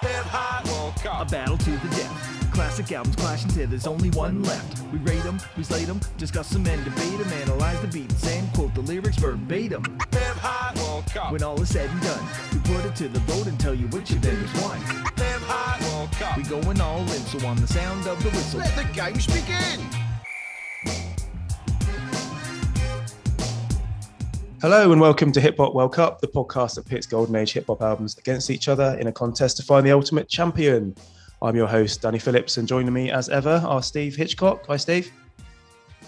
A battle to the death. Classic albums clash until there's only one left. We rate them, we slate them, discuss them and debate them, analyze the beats and quote the lyrics verbatim. When all is said and done, we put it to the vote and tell you which of them is won. We going all in, so on the sound of the whistle. Let the games begin. Hello and welcome to Hip Hop World Cup, the podcast that pits golden age hip hop albums against each other in a contest to find the ultimate champion. I'm your host, Danny Phillips, and joining me as ever are Steve Hitchcock. Hi, Steve.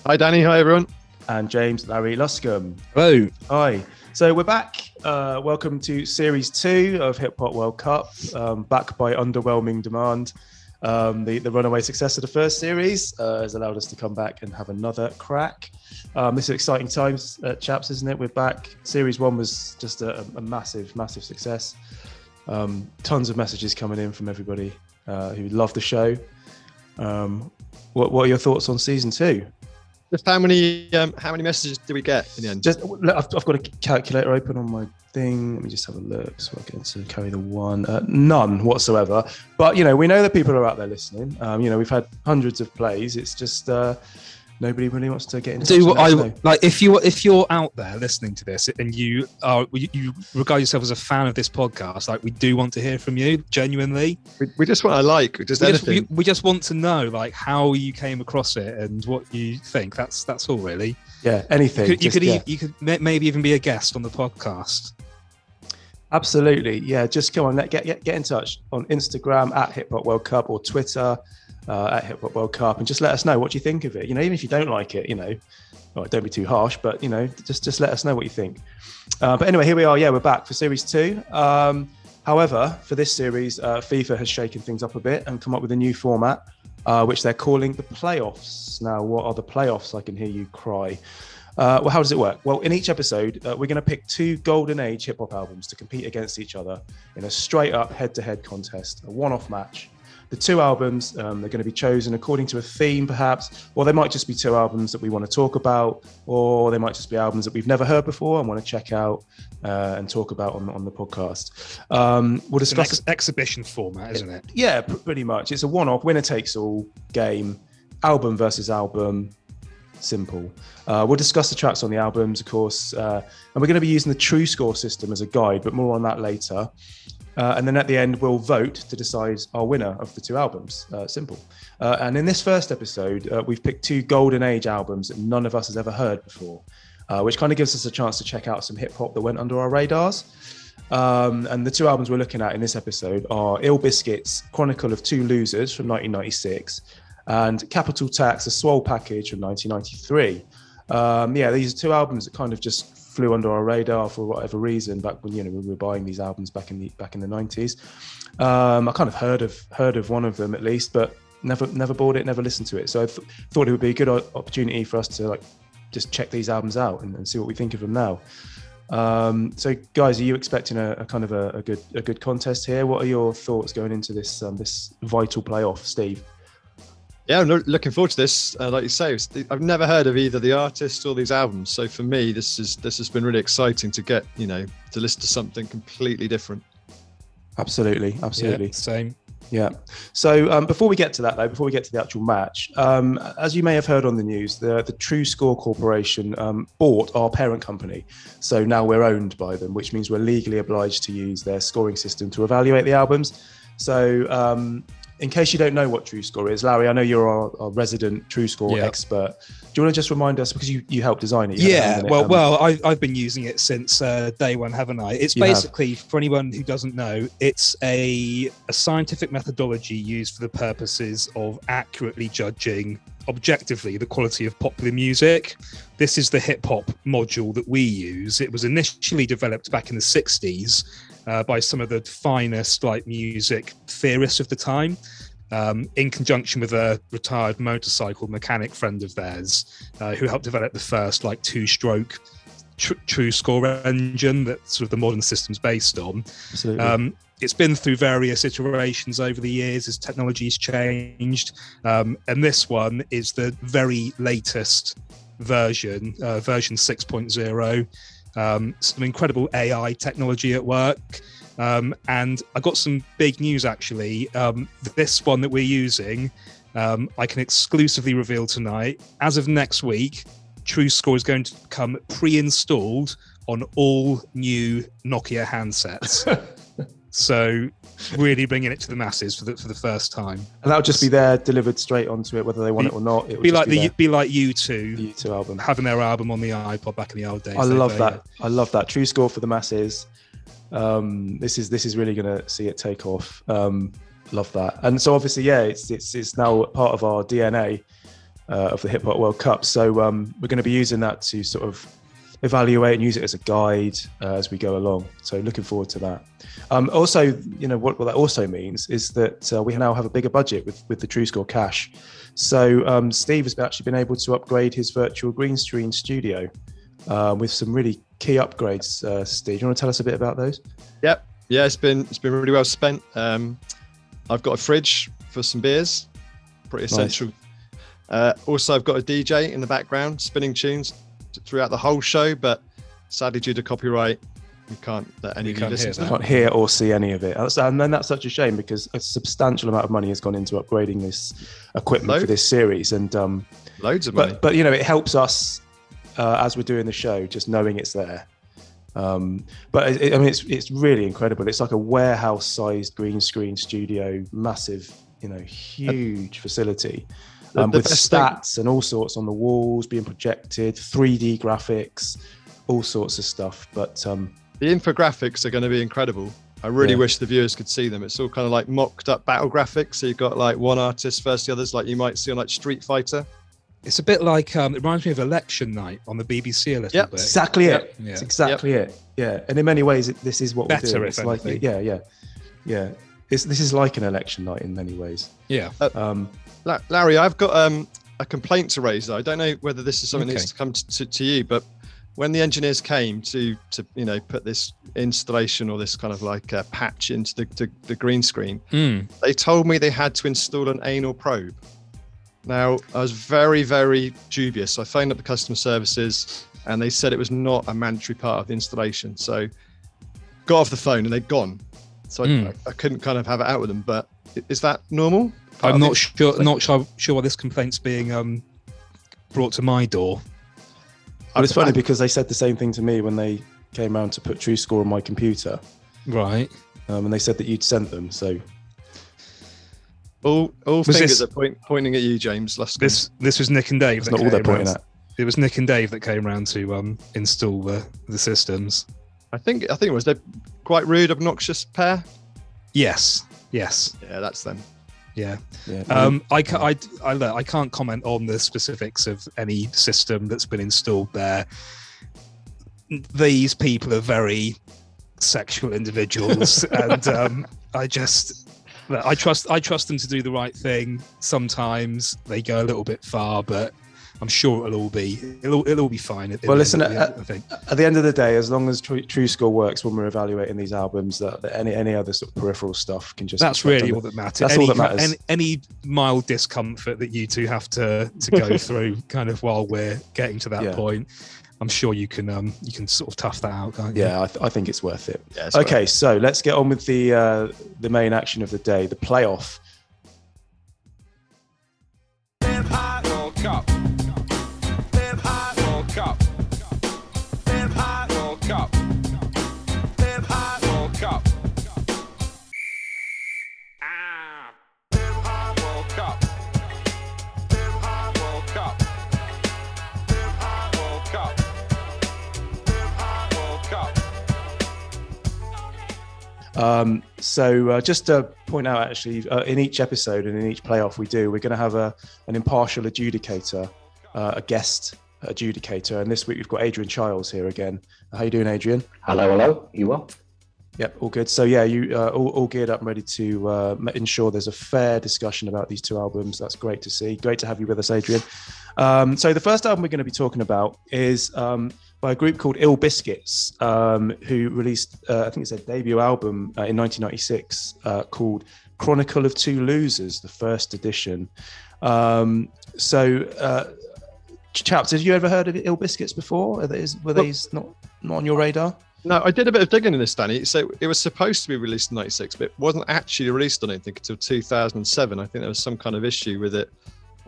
Hi, Danny. Hi, everyone. And James Larry Luscombe. Hello. Hi. So we're back. Uh, welcome to Series 2 of Hip Hop World Cup, um, back by underwhelming demand. Um, the, the runaway success of the first series uh, has allowed us to come back and have another crack. Um, this is exciting times, uh, chaps, isn't it? We're back. Series one was just a, a massive, massive success. Um, tons of messages coming in from everybody uh, who love the show. Um, what, what are your thoughts on season two? Just how many um, how many messages do we get in the end? Just look, I've, I've got a calculator open on my thing. Let me just have a look so I get to carry the one. Uh, none whatsoever. But you know, we know that people are out there listening. Um, you know, we've had hundreds of plays. It's just uh, nobody really wants to get into. Do what I like if you if you're out there listening to this and you are you regard yourself as a fan of this podcast, like we do want to hear from you genuinely. We, we just want to like just we anything. Just, we, we, just want to know like how you came across it and what you think. That's that's all really. Yeah, anything. You could just, you, could, yeah. you could maybe even be a guest on the podcast. Absolutely, yeah. Just come on, get get get in touch on Instagram at Hip Hop World Cup or Twitter uh, at Hip Hop World Cup, and just let us know what you think of it. You know, even if you don't like it, you know, well, don't be too harsh, but you know, just just let us know what you think. Uh, but anyway, here we are. Yeah, we're back for series two. Um, however, for this series, uh, FIFA has shaken things up a bit and come up with a new format, uh, which they're calling the playoffs. Now, what are the playoffs? I can hear you cry. Uh, well, how does it work? Well, in each episode, uh, we're going to pick two golden age hip hop albums to compete against each other in a straight up head to head contest, a one off match. The two albums, um, they're going to be chosen according to a theme, perhaps, or they might just be two albums that we want to talk about, or they might just be albums that we've never heard before and want to check out uh, and talk about on, on the podcast. Um, we'll discuss it's an ex- exhibition format, isn't it? Yeah, pretty much. It's a one off, winner takes all game, album versus album simple. Uh, we'll discuss the tracks on the albums, of course, uh, and we're going to be using the True Score system as a guide, but more on that later. Uh, and then at the end, we'll vote to decide our winner of the two albums. Uh, simple. Uh, and in this first episode, uh, we've picked two golden age albums that none of us has ever heard before, which kind of gives us a chance to check out some hip hop that went under our radars. Um, and the two albums we're looking at in this episode are Ill Biskits, Chronicle of Two Losers from 1996, and Capital Tax, a Swoll Package from 1993. Um, yeah, these are two albums that kind of just flew under our radar for whatever reason back when you know we were buying these albums back in the back in the 90s. Um, I kind of heard of heard of one of them at least, but never never bought it, never listened to it. So I th- thought it would be a good opportunity for us to like just check these albums out and, and see what we think of them now. Um, so, guys, are you expecting a, a kind of a, a, good a good contest here? What are your thoughts going into this um, this vital playoff, Steve? Yeah, I'm looking forward to this. Uh, like you say, I've never heard of either the artists or these albums, so for me, this is this has been really exciting to get you know to listen to something completely different. Absolutely, absolutely, yeah, same. Yeah. So um, before we get to that, though, before we get to the actual match, um, as you may have heard on the news, the, the True Score Corporation um, bought our parent company. So now we're owned by them, which means we're legally obliged to use their scoring system to evaluate the albums. So um, in case you don't know what True Score is, Larry, I know you're our, our resident True Score yeah. expert. Do you want to just remind us because you, you helped design it? Yeah, well, um, well, I, have been using it since uh, day one, haven't I? It's basically have. for anyone who doesn't know, it's a a scientific methodology used for the purposes of accurately judging objectively the quality of popular music. This is the hip hop module that we use. It was initially developed back in the 60s uh, by some of the finest like music theorists of the time. Um, in conjunction with a retired motorcycle mechanic friend of theirs, uh, who helped develop the first like two-stroke tr- true score engine that sort of the modern system's based on. Um, it's been through various iterations over the years as technology's changed, um, and this one is the very latest version, uh, version 6.0 um, some incredible AI technology at work. Um, and I got some big news actually. Um, this one that we're using, um, I can exclusively reveal tonight. As of next week, TrueScore is going to come pre-installed on all new Nokia handsets. so really bringing it to the masses for the for the first time. And that'll just be there delivered straight onto it, whether they want Be- it or not. It will Be like the there, be like you two the U2 album. having their album on the iPod back in the old days. I love that. I love that. True score for the masses. Um, this is this is really going to see it take off. Um, love that. And so obviously, yeah, it's it's it's now part of our DNA uh, of the Hip Hop World Cup. So um, we're going to be using that to sort of evaluate and use it as a guide uh, as we go along. So looking forward to that. Um, also, you know what, what that also means is that uh, we now have a bigger budget with with the TrueScore cash. So um, Steve has actually been able to upgrade his virtual green screen studio uh, with some really key upgrades. Uh, Steve, do you want to tell us a bit about those? Yep. Yeah, it's been it's been really well spent. Um, I've got a fridge for some beers, pretty Nice. essential. Uh, also, I've got a DJ in the background spinning tunes throughout the whole show, but sadly, due to copyright, we can't let any We of you can't listen hear to that. that. Can't hear or see any of it. And then that's such a shame because a substantial amount of money has gone into upgrading this equipment for this series. And um, Loads of money. but but you know it helps us uh, as we're doing the show just knowing it's there um, but it, it- i mean it's it's really incredible it's like a warehouse sized green screen studio massive you know huge facility The- um, the with best thing- stats and all sorts on the walls being projected 3d graphics all sorts of stuff but um, the infographics are going to be incredible. I really Yeah. wish the viewers could see them. It's all kind of like mocked up battle graphics. So you've got like one artist versus the others, like you might see on like Street Fighter. It's a bit like um, it reminds me of election night on the BBC a little Yep. bit. exactly it Yeah. it's exactly it yeah and in many ways it, this is what Better, we're doing it's like yeah yeah yeah it's, this is like an election night in many ways Yeah. um, La- Larry, I've got um, a complaint to raise. Though. I don't know whether this is something Okay. to come to, to, to you, but when the engineers came to to you know put this installation or this kind of like uh, patch into the, the, the green screen, Mm. they told me they had to install an anal probe. Now I was very very dubious. I phoned up the customer services and they said it was not a mandatory part of the installation. So got off the phone and they'd gone. So I, Hmm. I, I couldn't kind of have it out with them. But is that normal? Part I'm not the- sure. Not sure. Sure why this complaint's being um, brought to my door. But it's I- funny because they said the same thing to me when they came round to put TrueScore on my computer, Right. um, and they said that you'd sent them. So All, all Was fingers this- are point, pointing at you, James. Luscombe. This this was Nick and Dave. that's not all they're pointing round- at. It was Nick and Dave that came round to um, install the the systems. I think I think it was they quite rude, obnoxious pair. Yes. Yes. Yeah, that's them. Yeah. Yeah. Um, I, ca- I, I, can't comment on the specifics of any system that's been installed there. These people are very sexual individuals, and um, I just, I trust, I trust them to do the right thing. Sometimes they go a little bit far, but I'm sure it'll all be, it'll, it'll all be fine. at the Well, end listen, of the- uh, I think. At the end of the day, as long as True, TrueScore works when we're evaluating these albums, that, that any any other sort of peripheral stuff can just That's really all that matters. That's any, all that matters. Any, any mild discomfort that you two have to to go through, kind of while we're getting to that Yeah. point, I'm sure you can um you can sort of tough that out, can't you? Yeah, I, th- I think it's worth it. Yeah, it's Okay, so let's get on with the uh, the main action of the day, the playoff. Hip Cup. Um, so uh, just to point out, actually, uh, in each episode and in each playoff we do, we're going to have a an impartial adjudicator, uh, a guest adjudicator, and this week we've got Adrian Childs here again. How you doing, Adrian? Hello, hello. You well? Yep, all good. So yeah, you uh, all, all geared up and ready to uh, ensure there's a fair discussion about these two albums. That's great to see. Great to have you with us, Adrian. Um, so the first album we're going to be talking about is um, by a group called Ill Biskits, um, who released uh, I think it's their debut album uh, in 1996 uh, called Chronicle of Two Losers, the first edition. Um, so. Uh, Chaps, have you ever heard of Ill Biskits before? Are these, were Well- these not not on your radar? No, I did a bit of digging in this, Danny. So it was supposed to be released in '96, but it wasn't actually released, on don't until 2007. I think there was some kind of issue with it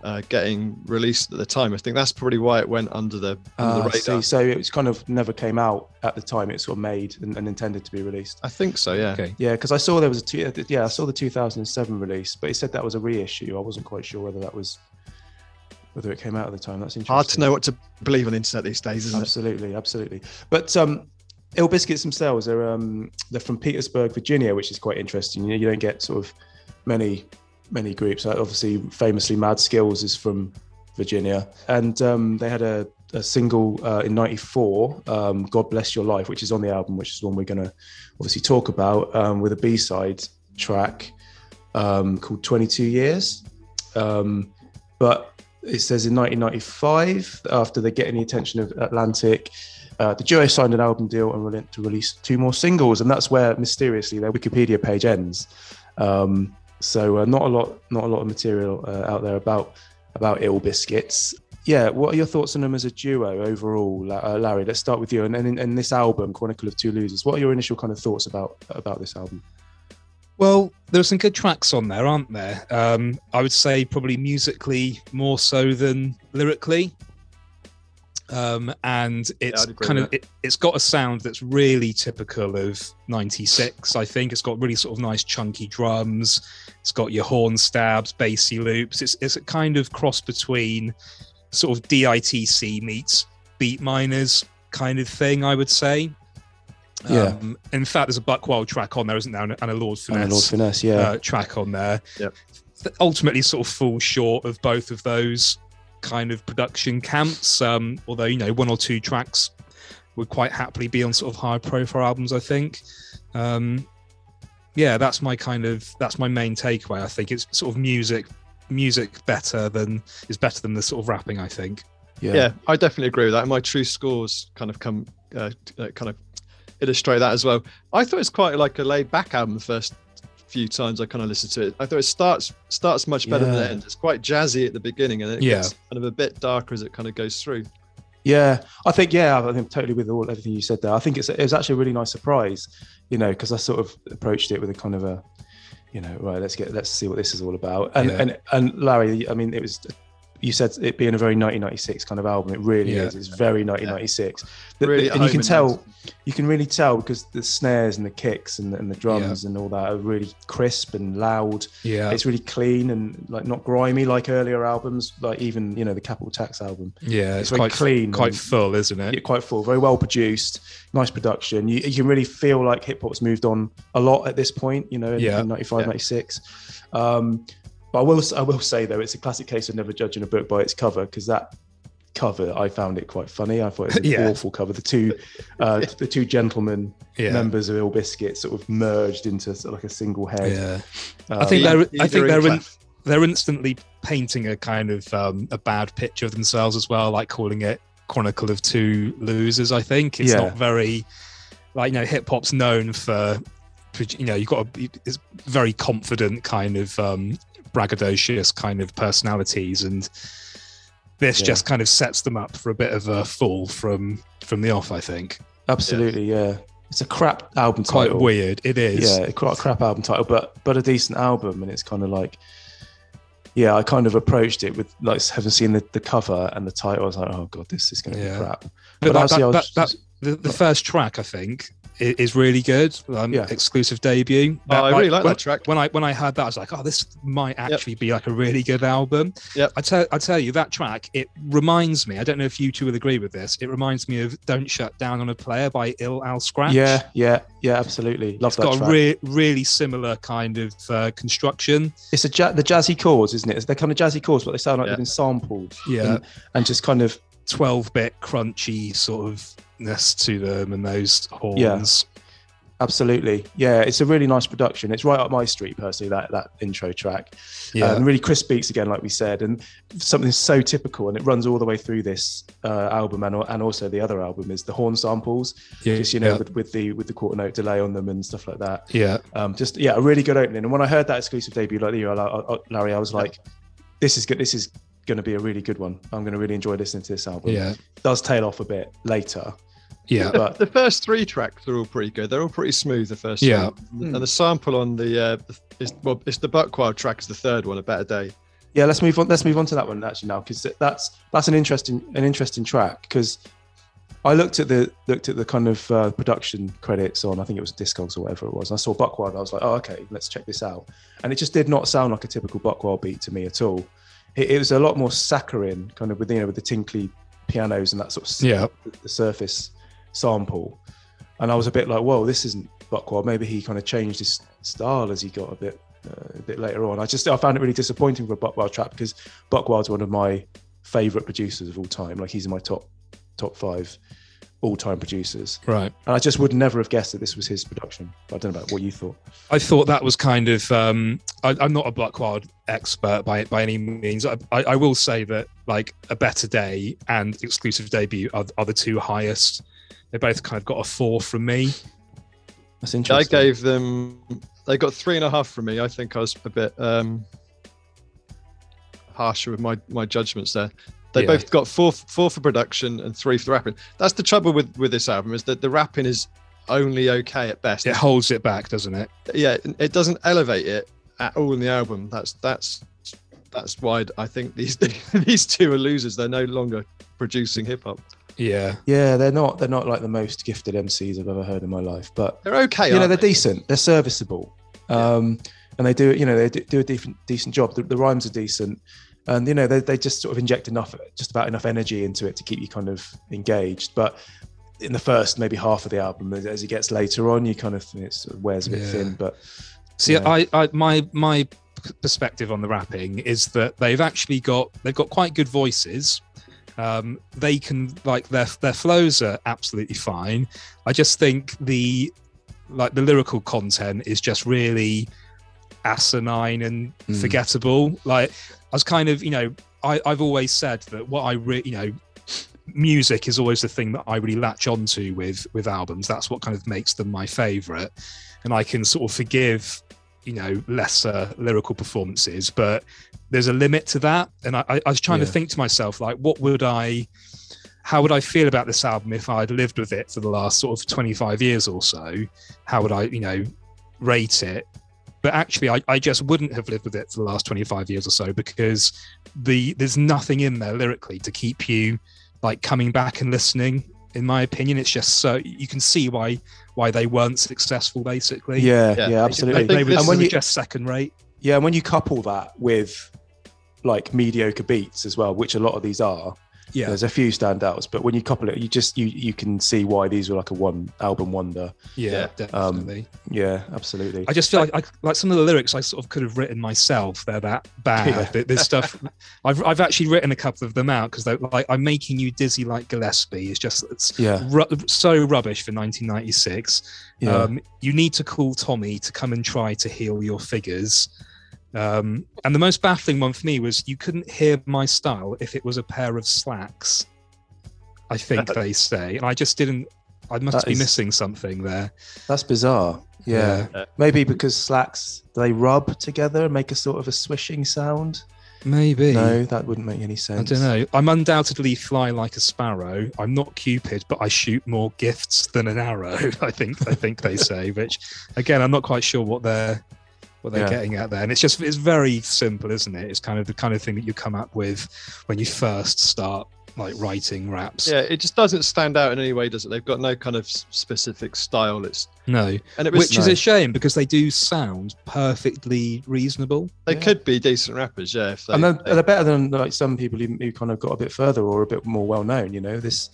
uh, getting released at the time. I think that's probably why it went under the, under the Ah, radar. see, so it was kind of never came out at the time it was sort of made and, and intended to be released. I think so, yeah. Okay. Yeah, because I saw there was a two, yeah I saw the 2007 release, but it said that was a reissue. I wasn't quite sure whether that was whether it came out at the time. That's interesting. Hard to know what to believe on the internet these days, isn't it? Absolutely, absolutely. But um, Ill Biskits themselves are um, they're from Petersburg, Virginia, which is quite interesting. You, know, you don't get sort of many many groups. Obviously, famously, Mad Skillz is from Virginia, and um, they had a, a single uh, in '94, um, "God Bless Your Life," which is on the album, which is one we're going to obviously talk about um, with a B-side track um, called "22 Years." Um, but it says in 1995, after they get any attention of Atlantic, uh, the duo signed an album deal and were to release two more singles, and that's where mysteriously their Wikipedia page ends. Um, so uh, not a lot, not a lot of material uh, out there about about Ill Biskits. Yeah, what are your thoughts on them as a duo overall, uh, Larry? Let's start with you. And, and, and this album, Chronicle of Two Losers, what are your initial kind of thoughts about about this album? Well, there are some good tracks on there, aren't there? Um, I would say probably musically more so than lyrically. Um, and it's I'd kind of it, it's got a sound that's really typical of 96 i think it's got really sort of nice chunky drums it's got your horn stabs bassy loops it's, it's a kind of cross between sort of ditc meets Beatminerz kind of thing i would say Yeah. um, in fact there's a buckwild track on there isn't there and a lord Finesse, And finesse Lord Finesse, yeah. uh, track on there. Yep. Ultimately, sort of falls short of both of those kind of production camps. Um, although you know, one or two tracks would quite happily be on sort of high profile albums. I think. Um, yeah, that's my kind of that's my main takeaway. I think it's sort of music, music better than is better than the sort of rapping. I think. Yeah. yeah, I definitely agree with that. And my true scores kind of come, uh, uh, kind of illustrate that as well. I thought it's quite like a laid back album the first few times I kind of listened to it. I thought it starts starts much better than Yeah. the end. It's quite jazzy at the beginning and then it Yeah. gets kind of a bit darker as it kind of goes through. Yeah, I think yeah, I think totally with all everything you said there. I think it's it was actually a really nice surprise, you know, because I sort of approached it with a kind of a, you know, right, let's get let's see what this is all about. And Yeah. and and Larry, I mean, it was. You said it being a very 1996 kind of album. It really Yeah. is. It's very 1996. The- Really the- and you can tell, 90s. you can really tell because the snares and the kicks and, and the drums and all that are really crisp and loud. Yeah. It's really clean and like not grimy like earlier albums, like even you know the Capital Tax album. yeah. It's, very quite clean quite full, isn't it? Yeah, quite full, very well produced, nice production. You, you can really feel like hip hop's moved on a lot at this point, you know, in, Yeah. in 95, 96. Um, but I will, I will say though, it's a classic case of never judging a book by its cover because that cover I found it quite funny. I thought it was an Yeah. awful cover. The two, uh, the two gentlemen Yeah. members of Ill Biskit sort of merged into sort of like a single head. Yeah. Um, I think they're. I think they're in, they're instantly painting a kind of um, a bad picture of themselves as well, like calling it Chronicle of Two Losers. I think it's Yeah. not very like you know hip hop's known for you know you've got a it's very confident kind of um, braggadocious kind of personalities and this Yeah. just kind of sets them up for a bit of a fall from from the off i think absolutely, yeah. It's a crap album quite title. weird it is yeah, quite a crap album title, but but a decent album, and it's kind of like, yeah, I kind of approached it with like having seen the, the cover and the title. I was like, oh god, this is going to Yeah. be crap. but, But that, that, was that, that, the, the first track i think is really good um, Yeah. exclusive debut Oh, I really like when, that track. when i when i heard that i was like oh this might actually be like a really good album Yep. i tell i tell you that track it reminds me i don't know if you two will agree with this it reminds me of don't shut down on a player by Ill Al Skratch Yeah, yeah, yeah, absolutely. Love it's that got track. a re- really similar kind of uh, construction it's a ja- the jazzy chords, isn't it? They're kind of jazzy chords, but they sound like Yeah. they've been sampled. Yeah. and, and just kind of 12 bit crunchy sort of ness to them and those horns Yeah. absolutely, yeah. It's a really nice production. It's right up my street, personally. That that intro track. yeah and really crisp beats again, like we said, and something so typical, and it runs all the way through this uh, album and, and also the other album is the horn samples, yeah just you know yeah, with, with the with the quarter note delay on them and stuff like that. yeah Um, just yeah, a really good opening. And when I heard that exclusive debut, like you, I- I- Larry, I was like, this is good. This is going to be a really good one. I'm going to really enjoy listening to this album. yeah It does tail off a bit later. Yeah, but the first three tracks are all pretty good. They're all pretty smooth. The first, yeah, three. and the sample on the uh, is well, it's the Buckwild track is the third one, a better day. Yeah, let's move on. Let's move on to that one actually now because that's that's an interesting an interesting track because I looked at the looked at the kind of uh, production credits on I think it was Discogs or whatever it was. I saw Buckwild. I was like, oh okay, let's check this out. And it just did not sound like a typical Buckwild beat to me at all. It, it was a lot more saccharine, kind of with you know with the tinkly pianos and that sort of yeah the surface sample. And I was a bit like, whoa, this isn't Buckwild. Maybe he kind of changed his style as he got a bit uh, a bit later on. I just I found it really disappointing for a Buckwild track because Buckwild's one of my favorite producers of all time. Like he's in my top top five all time producers. Right. And I just would never have guessed that this was his production. I don't know about what you thought. I thought that was kind of. Um, I, am not a Buckwild expert by by any means. I, I, I, will say that like a better day and exclusive debut are, are the two highest. They both kind of got a four from me. That's interesting. I gave them. They got three and a half from me. I think I was a bit um, harsher with my my judgments there. They yeah. both got four four for production and three for the rapping. That's the trouble with with this album is that the rapping is only okay at best. It holds it back, doesn't it? Yeah, it doesn't elevate it at all in the album. That's that's that's why I think these these two are losers. They're no longer producing hip hop. Yeah, yeah, they're not. They're not like the most gifted MCs I've ever heard in my life, but they're okay. You know, they're they? decent. They're serviceable, um, yeah. and they do. It, you know, they do a decent decent job. The, the rhymes are decent and you know they, they just sort of inject enough just about enough energy into it to keep you kind of engaged but in the first maybe half of the album as it gets later on you kind of it sort of wears a bit yeah. thin but see I, I my my perspective on the rapping is that they've actually got they've got quite good voices um, they can like their their flows are absolutely fine i just think the like the lyrical content is just really asinine and mm. forgettable. Like I was kind of, you know, I, I've always said that what I really, you know, music is always the thing that I really latch onto with with albums. That's what kind of makes them my favorite, and I can sort of forgive, you know, lesser lyrical performances, but there's a limit to that. And I, I was trying yeah. to think to myself, like, what would I, how would I feel about this album if I'd lived with it for the last sort of 25 years or so? How would I, you know, rate it? but actually I, I just wouldn't have lived with it for the last 25 years or so because the there's nothing in there lyrically to keep you like coming back and listening in my opinion it's just so you can see why why they weren't successful basically. Yeah yeah, yeah. Absolutely. They, they and when you just second rate. Yeah and when you couple that with like mediocre beats as well which a lot of these are yeah. There's a few standouts but when you couple it you just you you can see why these were like a one album wonder. Yeah, definitely. Um, yeah absolutely. I just feel like I, like some of the lyrics i sort of could have written myself. They're that bad. Yeah. there's stuff I've, I've actually written a couple of them out because they're like i'm making you dizzy like gillespie. It's just it's yeah. ru- so rubbish for 1996 yeah. um you need to call tommy to come and try to heal your figures um, and the most baffling one for me was you couldn't hear my style if it was a pair of slacks. I think they say, and I just didn't. I must be is, missing something there. That's bizarre. Yeah. yeah. maybe because slacks they rub together and make a sort of a swishing sound. Maybe. No, that wouldn't make any sense. I don't know. I'm undoubtedly fly like a sparrow. I'm not Cupid, but I shoot more gifts than an arrow. I think. I think they say. Which, again, I'm not quite sure what they're what they're yeah. getting at there. And it's just it's very simple, isn't it? It's kind of the kind of thing that you come up with when you first start like writing raps. Yeah, it just doesn't stand out in any way, does it? They've got no kind of specific style. It's no, and it was, which no. is a shame because they do sound perfectly reasonable. They yeah. could be decent rappers, yeah. They, and they're, they, are better than like some people who, who kind of got a bit further or a bit more well known. You know, this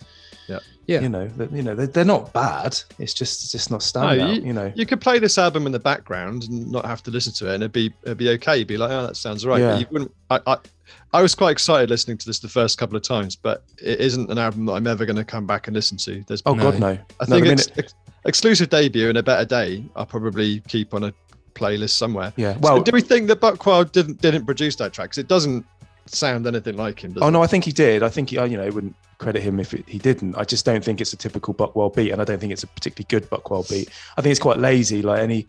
yeah, yeah. You know, you know, they're, they're not bad. It's just it's just not standout. No, you, you, know, you could play this album in the background and not have to listen to it, and it'd be it'd be okay. You'd be like, oh, that sounds right. Yeah. But you wouldn't. I, I I was quite excited listening to this the first couple of times, but it isn't an album that I'm ever going to come back and listen to. There's oh no. god no. I think no, it's ex- exclusive debut and a better day. I'll probably keep on a playlist somewhere. Yeah. Well, so do we think that Buckwild didn't didn't produce that track? Because it doesn't sound anything like him. oh it? no, I think he did. I think he, you know, it wouldn't credit him if it, he didn't. I just don't think it's a typical Buckwild beat, and I don't think it's a particularly good Buckwild beat. I think it's quite lazy. Like any,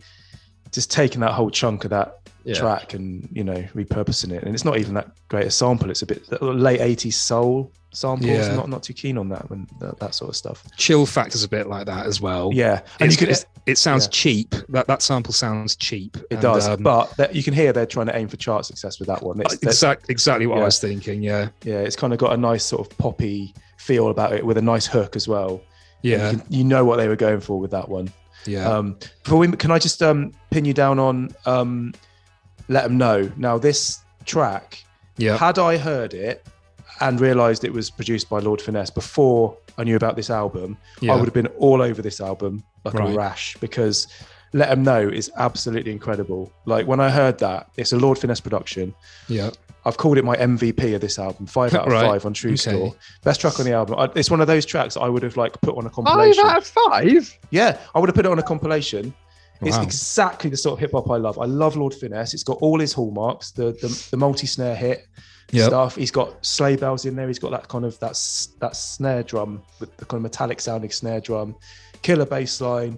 just taking that whole chunk of that Yeah. track and you know repurposing it, and it's not even that great a sample. It's a bit late '80s soul samples. Yeah. Not not too keen on that when that, that sort of stuff. Chill factor's a bit like that as well. Yeah, and It's- you can it's- it sounds yeah. cheap. That that sample sounds cheap. it and, does, um, but that, you can hear they're trying to aim for chart success with that one. It's, that- exact, exactly what yeah. I was thinking. Yeah, yeah, it's kind of got a nice sort of poppy feel about it with a nice hook as well. yeah, you, can- you know what they were going for with that one. yeah. Um, before we, can I just um, pin you down on um, let them know? Now, this track, yeah. had I heard it and realised it was produced by Lord Finesse before I knew about this album, yeah. I would have been all over this album like Right. a rash because let them know is absolutely incredible. Like when I heard that, it's a Lord Finesse production. yeah. I've called it my MVP of this album, five out of Right. five on True Okay. Score. Best track on the album. I, it's one of those tracks I would have like put on a compilation. Five compilation. out of five. Yeah, I would have put it on a compilation. It's exactly the sort of hip hop I love. I love Lord Finesse. It's got all his hallmarks, the the, the multi snare hit Yep. stuff. He's got sleigh bells in there. He's got that kind of that that snare drum with the kind of metallic sounding snare drum, killer bass line.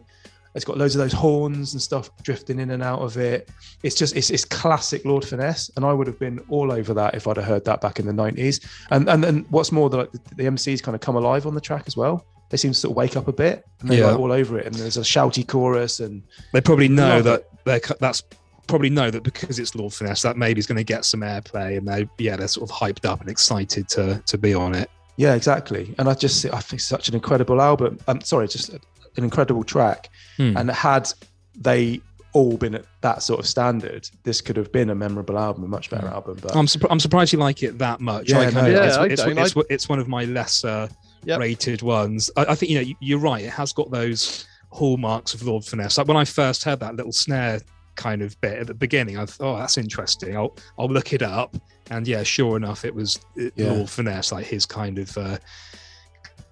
It's got loads of those horns and stuff drifting in and out of it. It's just it's, it's classic Lord Finesse, and I would have been all over that if I'd have heard that back in the nineties. And and then what's more, the, the MCs kind of come alive on the track as well. They seem to sort of wake up a bit, and they're Yeah. like all over it. And there's a shouty chorus, and They probably know that they're that's probably know that because it's Lord Finesse that maybe is going to get some airplay, and they yeah they're sort of hyped up and excited to to be on it. yeah, exactly. And I just I think it's such an incredible album. I'm sorry, just an incredible track. Hmm. And had they all been at that sort of standard, this could have been a memorable album, a much better album. But I'm, surpri- I'm surprised you like it that much. Yeah, I no, yeah, it's, I it's, don't. it's, it's one of my lesser Yep. rated ones. I, I think you know you- you're right. It has got those hallmarks of Lord Finesse. Like when I first heard that little snare kind of bit at the beginning, I thought, oh, that's interesting. I'll I'll look it up. And yeah, sure enough, it was it, Yeah. Lord Finesse, like his kind of uh,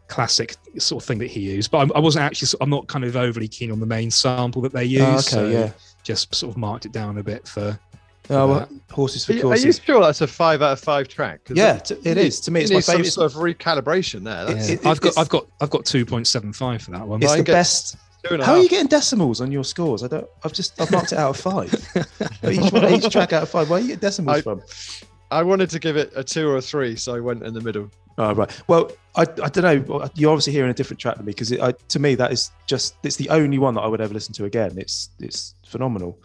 classic sort of thing that he used. But I, I wasn't actually. I'm not kind of overly keen on the main sample that they use. Oh, okay, so yeah. Just sort of marked it down a bit for. Oh, well, that. horses Are for you, are you courses. sure that's a five out of five track? Yeah, it- it is. To me, it's my some favorite. sort of recalibration there. That's Yeah. it- I've got I've got I've got two point seven five for that one. It's the best. Two and a How are you getting decimals on your scores? I don't. I've just I've marked it out of five. each, one- each track out of five. Where are you getting decimals I- from? I wanted to give it a two or a three, so I went in the middle. Oh, right. Well, I, I don't know. You're obviously hearing a different track than me because to me that is just it's the only one that I would ever listen to again. It's it's phenomenal.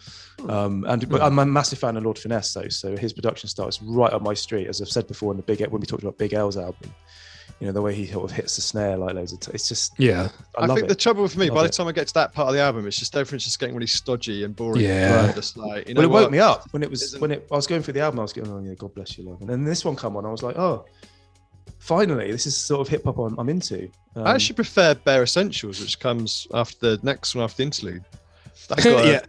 Um, and but I'm a massive fan of Lord Finesse though, so his production style is right up my street. As I've said before in the big when we talked about Big L's album, you know the way he sort of hits the snare like loads of t- it's just Yeah, I, I, love think it. the trouble with me, Love by the time I get to that part of the album, it's just everything's just getting really stodgy and boring. Yeah. And just like, you know well, it woke me up when it was Isn't- when it. I was going through the album. I was going, oh yeah, God bless you, love. And then this one come on. I was like, oh, finally, this is sort of hip hop I'm, I'm into. Um, I actually prefer Bare Essentials, which comes after the next one after the interlude. That got, yeah.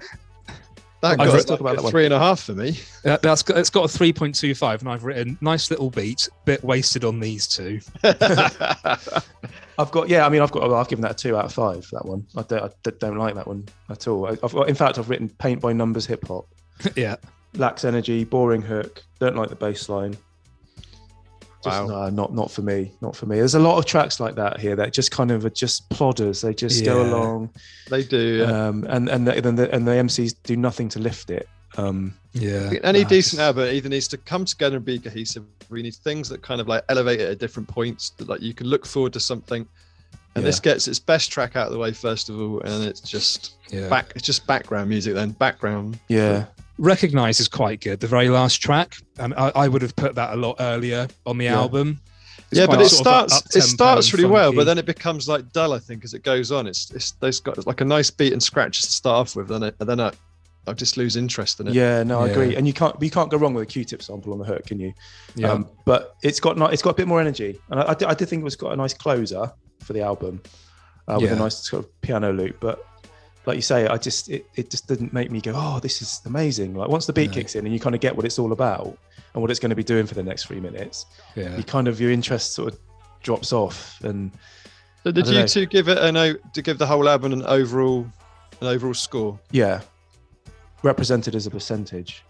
That I've got written- talk about a that one. three and a half for me. That, that's got, it's got a three point two five, and I've written nice little beat, bit wasted on these two. I've got yeah. I mean, I've got. I've given that a two out of five. That one. I don't. I d- don't like that one at all. I've got. In fact, I've written paint by numbers hip hop. yeah, Lacks energy. Boring hook. Don't like the bass line. Just, Wow. no, not not for me. Not for me. There's a lot of tracks like that here that just kind of are just plodders. They just go along, they do. Yeah. um, and and the, and the and the MCs do nothing to lift it. Um, yeah. Any decent album either needs to come together and be cohesive. We need things that kind of like elevate it at different points. That like you can look forward to something, and this gets its best track out of the way first of all, and it's just yeah. back. It's just background music then. Background. yeah. Recognize is quite good. The very last track, and I, I would have put that a lot earlier on the Yeah. album. It's yeah, but it sort of up- starts. It starts and really well, but then it becomes like dull. I think as it goes on, it's it's there's got like a nice beat and scratches to start off with, and, it, and then I, I just lose interest in it. Yeah, no, I Yeah. agree. And you can't you can't go wrong with a Q-tip sample on the hook, can you? yeah, Um, but it's got not, it's got a bit more energy, and I, I, did, I did think it was got a nice closer for the album uh, with a nice sort of piano loop. But like you say, I just it, it just didn't make me go, oh, this is amazing. Like once the beat No. kicks in and you kind of get what it's all about and what it's going to be doing for the next three minutes, yeah. you kind of your interest sort of drops off. And So did you know. two give it an o- to give the whole album an overall an overall score? yeah, represented as a percentage.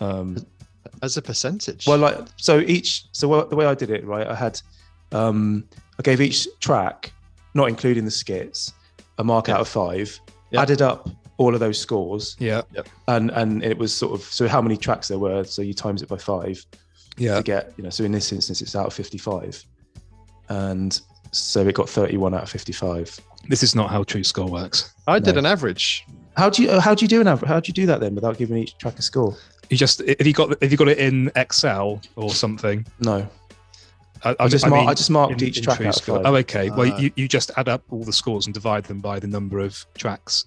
Um, As a percentage. Well, like so each so the way I did it, right? I had um I gave each track, not including the skits, a mark Yeah. out of five. Yeah. Added up all of those scores, Yeah. and and it was sort of so how many tracks there were. So you times it by five Yeah. to get you know. So in this instance, it's out of fifty-five, and so it got thirty-one out of fifty-five. This is not how True Score works. I did an average. How do you uh, how do you do an average? How do you do that then without giving each track a score? You just if you got if you got it in Excel or something. No, I, I just mar- mean, I just marked in- each track out of Score. five. Oh, okay. Well, Uh, you, you just add up all the scores and divide them by the number of tracks.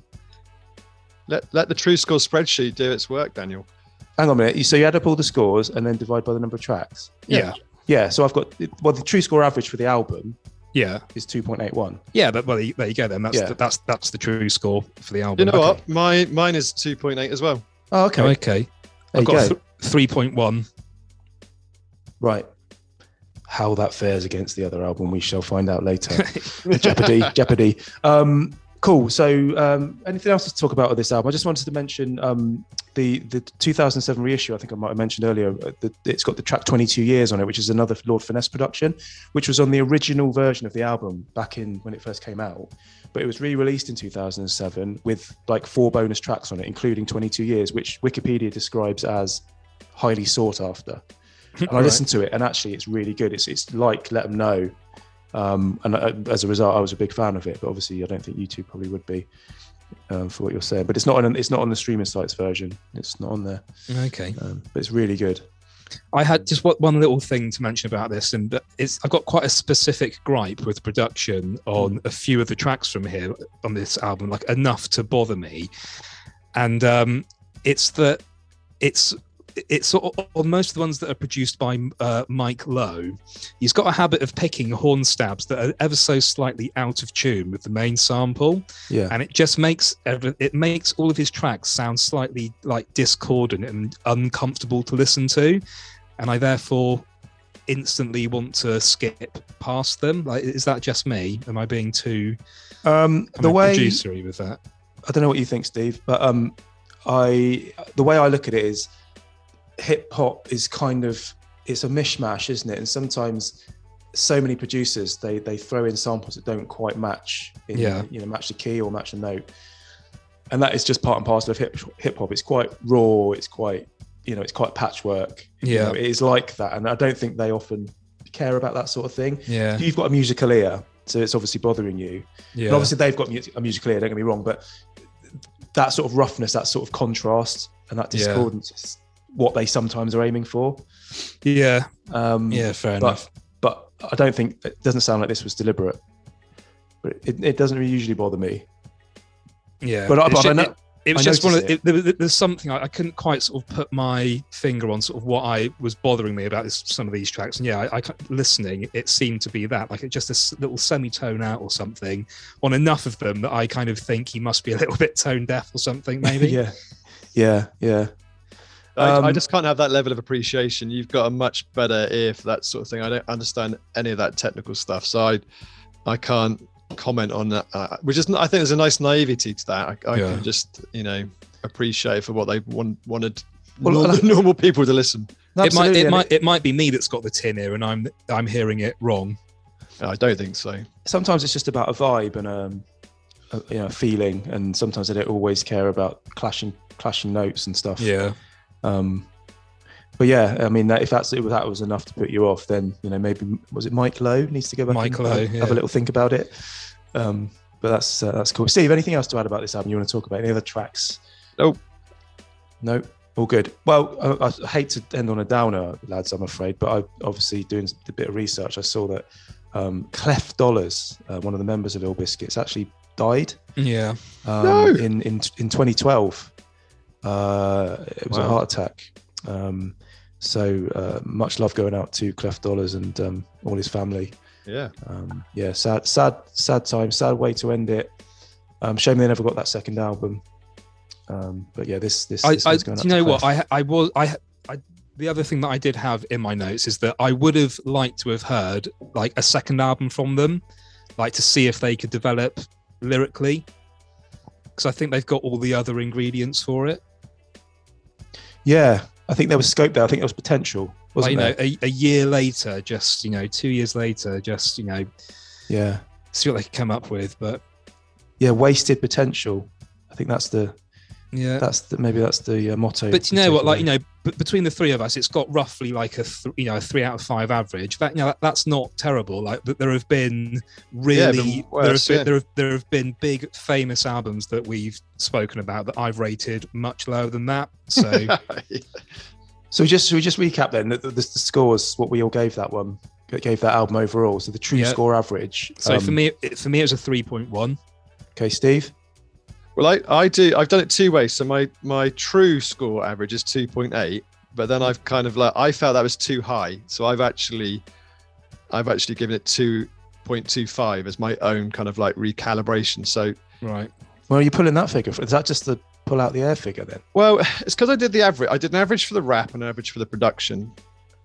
Let let the true score spreadsheet do its work, Daniel. Hang on a minute. You- So you add up all the scores and then divide by the number of tracks. Yeah. Yeah. So I've got well the true score average for the album Yeah. is two point eight one. Yeah. But well, there you go. Then that's Yeah. the, that's that's the true score for the album. You album. know Okay. what? My mine is two point eight as well. Oh, okay. Oh, okay. There I've got go. th- three point one. Right. How that fares against the other album, we shall find out later. Jeopardy, Jeopardy. Um, cool. So, um, anything else to talk about with this album? I just wanted to mention um, the the 2007 reissue. I think I might have mentioned earlier. uh, that it's got the track 22 Years on it, which is another Lord Finesse production, which was on the original version of the album back in when it first came out. But it was re-released in 2007 with like four bonus tracks on it, including 22 Years, which Wikipedia describes as highly sought after. And I Right. listened to it, and actually, it's really good. It's it's like Let Them Know, um, and uh, as a result, I was a big fan of it. But obviously, I don't think you two probably would be um, for what you're saying. But it's not on it's not on the streaming sites version. It's not on there, Okay. um, but it's really good. I had just one one little thing to mention about this, and it's I've got quite a specific gripe with production on a few of the tracks from here on this album, like enough to bother me. And um, it's that it's it's sort of on most of the ones that are produced by uh, Mike Lowe. He's got a habit of picking horn stabs that are ever so slightly out of tune with the main sample. Yeah, and it just makes every, it makes all of his tracks sound slightly like discordant and uncomfortable to listen to. And i therefore instantly want to skip past them. Like is that just me? Am i being too um, the I way producery with that? I don't know what you think, Steve, but um, I the way I look at it is hip hop is kind of it's a mishmash, isn't it? And sometimes so many producers they they throw in samples that don't quite match, in, Yeah. you know, match the key or match the note, and that is just part and parcel of hip hip hop. It's quite raw. It's quite you know it's quite patchwork. You Yeah. know, it is like that, and I don't think they often care about that sort of thing. yeah You've got a musical ear, so it's obviously bothering you. yeah And obviously they've got a musical ear, don't get me wrong, but that sort of roughness, that sort of contrast and that discordance is what they sometimes are aiming for. yeah Um, yeah fair but, enough but I don't think, it doesn't sound like this was deliberate. But it, it doesn't usually bother me. yeah But I, but I know, it- it was I just one of it, there, there- there's something I, I couldn't quite sort of put my finger on sort of what I was bothering me about this, some of these tracks and yeah I, I listening it seemed to be that like it just a s- little semitone out or something on enough of them that I kind of think he must be a little bit tone deaf or something maybe yeah, yeah, yeah. I, I Um, just can't have that level of appreciation. You've got a much better ear for that sort of thing. I don't understand any of that technical stuff, so I, I can't comment on that. Uh, which is, I think, there's a nice naivety to that. I, I Yeah. can just, you know, appreciate for what they want, wanted Well, normal, I- normal people to listen. it might it might it might be me that's got the tin ear and I'm I'm hearing it wrong I don't think so. sometimes it's just about a vibe and um, a, you know, feeling, and sometimes they don't always care about clashing clashing notes and stuff. yeah Um, but yeah, I mean, that, if that's if that was enough to put you off, then you know maybe was it Mike Lowe needs to go back Mike and Lowe, have, yeah. have a little think about it. Um, but that's uh, that's cool. Steve, anything else to add about this album? You want to talk about any other tracks? Nope. No, all good. Well, I, I hate to end on a downer, lads. I'm afraid, but I obviously doing a bit of research. I saw that um, Clef Dollars, uh, one of the members of Ill Biskits, actually died yeah um, No. in, in in 2012. Uh, it was a heart attack. Um, so uh, much love going out to Clef Dollars and um, all his family. Yeah. Um, yeah, sad, sad, sad time, sad way to end it. Um, shame they never got that second album. Um, but yeah, this this, I, this I one's going you know what I I was I, I the other thing that I did have in my notes is that I would have liked to have heard like a second album from them, like to see if they could develop lyrically, because I think they've got all the other ingredients for it. Yeah, I think there was scope there. I think there was potential, wasn't you know, there? a, a year later, just you know, two years later, just you know, yeah, see what they could come up with. But yeah, wasted potential. I think that's the Yeah. that's the, maybe that's the uh, motto. But you know what? Like you know, b- between the three of us, it's got roughly like a th- you know a three out of five average. That you know that, that's not terrible. Like but there have been really been there, have been, yeah. there have there have been big famous albums that we've spoken about that I've rated much lower than that. So So we just should we just recap then the, the, the scores what we all gave that one gave that album overall. So the true Yeah. score average. so um, for me for me it was a three point one. okay, Steve. Well, I, I do. I've done it two ways. So my my true score average is two point eight, but then I've kind of like I felt that was too high, so I've actually I've actually given it two point two five as my own kind of like recalibration. So Right. Well, you're you pulling that figure? For, is that just the pull out the air figure then? well, it's because I did the average. I did an average for the rap and an average for the production.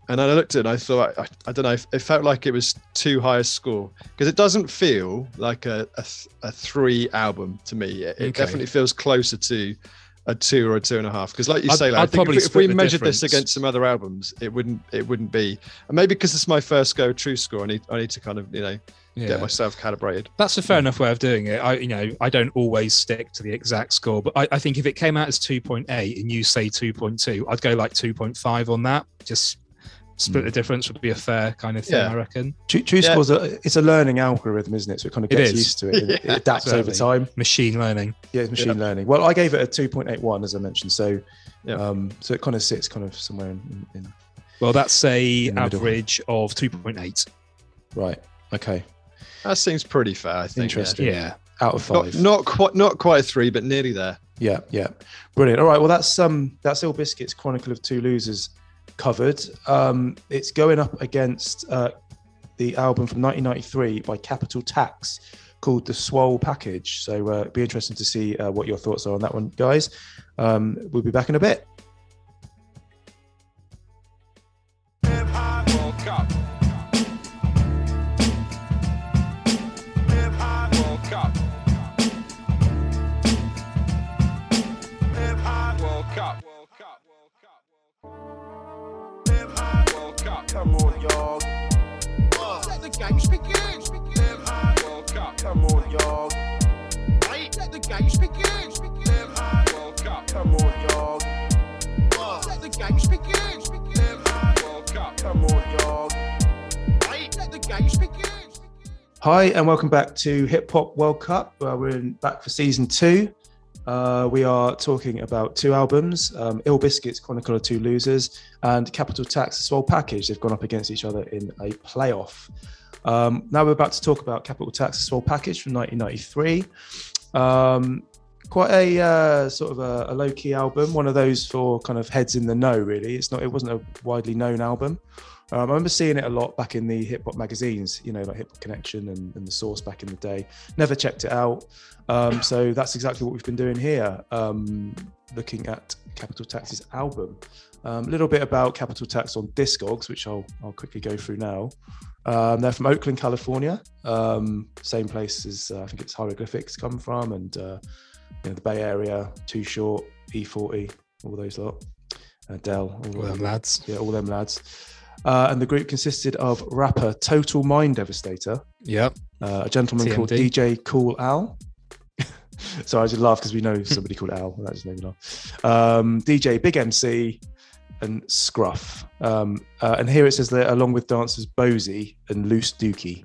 And then I looked at it and I thought, I, I don't know, it felt like it was too high a score because it doesn't feel like a, a, a three album to me. It, it definitely feels closer to a two or a two and a half. Because, like you I'd- say, like, I I'd think probably if, if we measured this against some other albums, it wouldn't it wouldn't be. And maybe because it's my first go true score, I need I need to kind of you know Yeah. get myself calibrated. That's a fair enough way of doing it. I, you know, I don't always stick to the exact score, but I, I think if it came out as 2.8 and you say 2.2, I'd go like 2.5 on that. Just split Mm. the difference would be a fair kind of thing, Yeah. I reckon. True, true Yeah. scores a, it's a learning algorithm, isn't it? So it kind of gets used to it. and it Yeah, adapts over time. Machine learning. Yeah, it's machine learning. Well, I gave it a two point eight one as I mentioned. So, Yeah. um, so it kind of sits kind of somewhere in, in, in Well, that's a In the middle. average of 2.8. right. Okay, That seems pretty fair. I think. yeah. Interesting. Yeah. out of Not, five. not quite not quite a three, but nearly there. Yeah, yeah, brilliant. All right, well that's um that's Ill Biskits Chronicle of Two Losers covered. Um, it's going up against uh, the album from 1993 by Capital Tax called The Swoll Package. So uh, it'd be interesting to see uh, what your thoughts are on that one, guys. Um, we'll be back in a bit. Come on, y'all. Let the games begin. Hip World Cup. Come on, y'all. Let the games begin. Hip World Cup. Come on, y'all. Let the games begin. Hip World Cup. Come on, y'all. Let the games begin. Hi, and welcome back to Hip Hop World Cup. Uh, we're in, back for season two. Uh, we are talking about two albums um, Ill Biskits, Chronicle of Two Losers, and Capital Tax, The Swoll Package. They've gone up against each other in a playoff. Um, now we're about to talk about Capital Tax, The Swoll Package from 1993. Um, quite a uh, sort of a, a low key album, one of those for kind of heads in the know, really. It's not, it wasn't a widely known album. Um, I remember seeing it a lot back in the hip hop magazines, you know, like Hip Hop Connection and, and the Source back in the day. Never checked it out. Um, so that's exactly what we've been doing here, um, looking at Capital Tax's album. A little bit about Capital Tax on Discogs, which I'll, I'll quickly go through now. Um, they're from Oakland, California, um, same place as uh, I think it's Hieroglyphics come from, and uh, you know, the Bay Area, Too Short, E40, all those lot, Del, all, all- lads. yeah, all them lads. Uh, and the group consisted of rapper Total Mind Devastator, Yep. uh, a gentleman called DJ Cool Al. So I just laugh because we know somebody called Al. That just made me laugh. Um, DJ Big MC and Scruff. Um, uh, and here it says that along with dancers Bozy and Loose Dookie.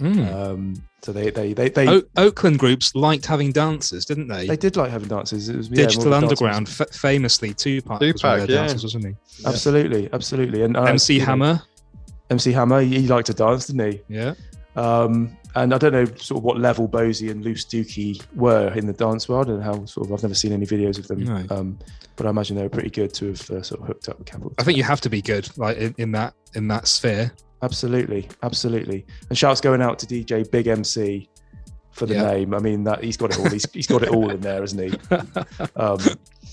Mm. Um, so they they they they, O- Oakland groups liked having dancers, didn't they? they did like having dancers. It was yeah, Digital of a dance Underground, f- famously, Tupac, was one of their yeah. dancers, wasn't he? Absolutely, absolutely. And uh, MC you know, Hammer. MC Hammer, he, he liked to dance, didn't he? Yeah. Um, and I don't know sort of what level Bozy and Loose Dookie were in the dance world and how sort of I've never seen any videos of them. No. Um, but I imagine they were pretty good to have uh, sort of hooked up with Capital. I think you have to be good, like in, in that in that sphere. absolutely, absolutely. And shouts going out to DJ Big MC for the Yeah. name. I mean that he's got it all. He's, he's got it all in there, isn't he? Um,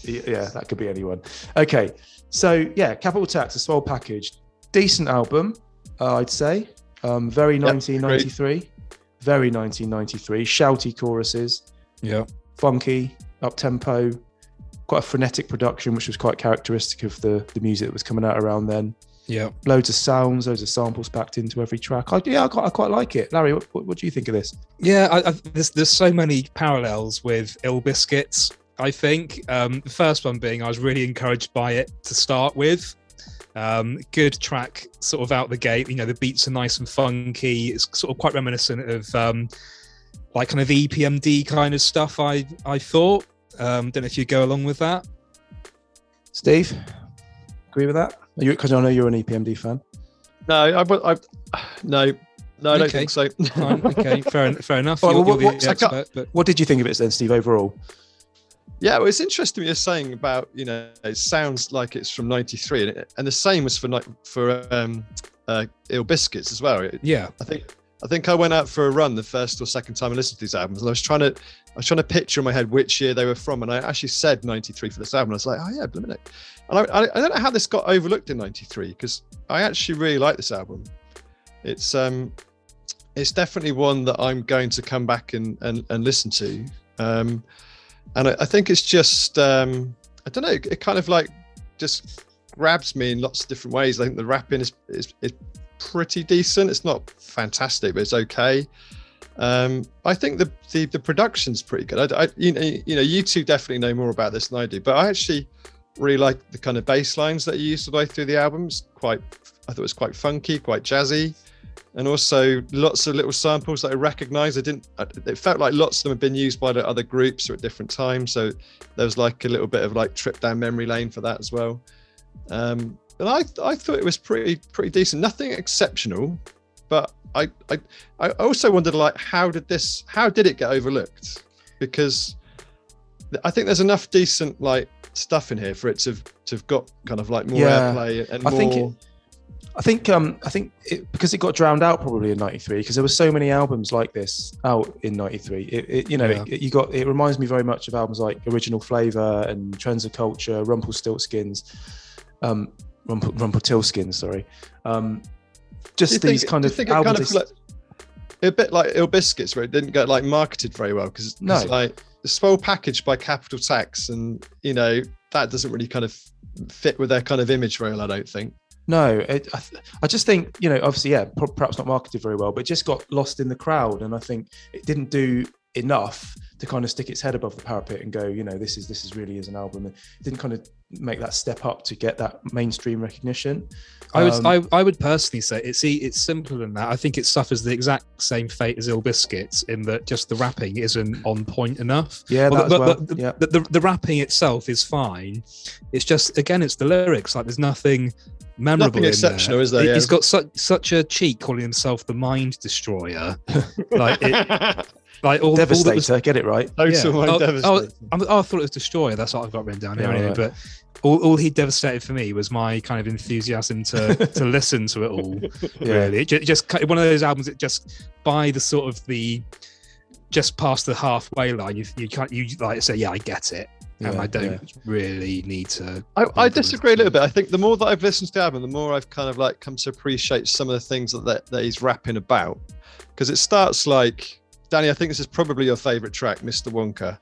yeah, that could be anyone. Okay, so yeah, Capital Tax, a Swoll package, decent album, uh, I'd say. Um, very 1993, very 1993. Shouty choruses, Yeah. funky, up tempo, quite a frenetic production, which was quite characteristic of the the music that was coming out around then. Yeah. Loads of sounds, loads of samples packed into every track. I, yeah, I quite, I quite like it. Larry, what, what, what do you think of this? Yeah, I, I, there's there's so many parallels with Ill Biskits. I think um, the first one being I was really encouraged by it to start with. Um, good track, sort of out the gate. You know, the beats are nice and funky. It's sort of quite reminiscent of um, like kind of EPMD kind of stuff. I I thought. Um, don't know if you go along with that. Steve, agree with that? Because I know you're an EPMD fan. No, I, I, I no, no, I don't Okay. think so. Fine, okay, fair, fair enough. Well, You're- what- you're what- the expert, but What did you think of it then, Steve? Overall, Yeah, well, it's interesting what you're saying about you know it sounds like it's from '93, and, and the same was for for um, uh, Ill Biskits as well. Yeah, I think I think I went out for a run the first or second time I listened to these albums, and I was trying to I was trying to picture in my head which year they were from, and I actually said '93 for this album. I was like, oh yeah, blimey. And I, I, I don't know how this got overlooked in '93 because I actually really like this album. It's um, it's definitely one that I'm going to come back and and, and listen to. Um, and I, I think it's just um, I don't know, it, kind of like just grabs me in lots of different ways. I think the rapping is is, is pretty decent. It's not fantastic, but it's okay. Um, I think the, the the production's pretty good. I, I you know you know you two definitely know more about this than I do, but I actually really like the kind of bass lines that you used the way through the albums. Quite, I thought it was quite funky, quite jazzy, and also lots of little samples that I recognised. I didn't. It felt like lots of them had been used by the other groups or at different times. So there was like a little bit of like trip down memory lane for that as well. Um, and I I thought it was pretty pretty decent. Nothing exceptional, but I I I also wondered like how did this how did it get overlooked? Because I think there's enough decent like stuff in here for it to have, to have got kind of like more Yeah. airplay and I more. think it- I think um I think it, because it got drowned out probably in '93 because there were so many albums like this out in '93. It, it you know Yeah. it, you got it reminds me very much of albums like Original Flavor and Trends of Culture, Rumpelstiltskins, um Rumpel, Rumpelstiltskins, sorry. Um, Do just think- these kind of think albums. kind of like, a bit like Ill Biskits, where it didn't get like marketed very well because No. like it's well packaged by Capital Tax, and you know that doesn't really kind of fit with their kind of image very well. I don't think. No, it, I, th- I just think you know, obviously, yeah, pro- perhaps not marketed very well, but just got lost in the crowd, and I think it didn't do enough to kind of stick its head above the parapet and go, you know, this is this is really is an album. It didn't kind of make that step up to get that mainstream recognition. I would Um, I, I would personally say it's e- it's simpler than that. I think it suffers the exact same fate as Ill Biskits in that just the rapping isn't on point enough. Yeah, Well, that the, as well. the- the- yeah, the, the, the rapping itself is fine. It's just again, it's the lyrics. Like there's nothing memorable. Nothing in exceptional, there. is there? He- Yeah. He's got such such a cheek calling himself the Mind Destroyer. like it, like all, all Devastator, was get it right. Total Yeah. Oh, Devastator. oh, I'm- oh, I thought it was Destroyer. That's what I've got written down here. Yeah, anyway. right. But all, all he devastated for me was my kind of enthusiasm to to listen to it all. Yeah. Really, it just one of those albums that just by the sort of the just past the halfway line, you you can't you like say, yeah, I get it, and I don't yeah. really need to. I, I disagree a little bit. I think the more that I've listened to the album, the more I've kind of like come to appreciate some of the things that that, that he's rapping about. Because it starts like Danny, I think this is probably your favorite track, Mr. Wonka.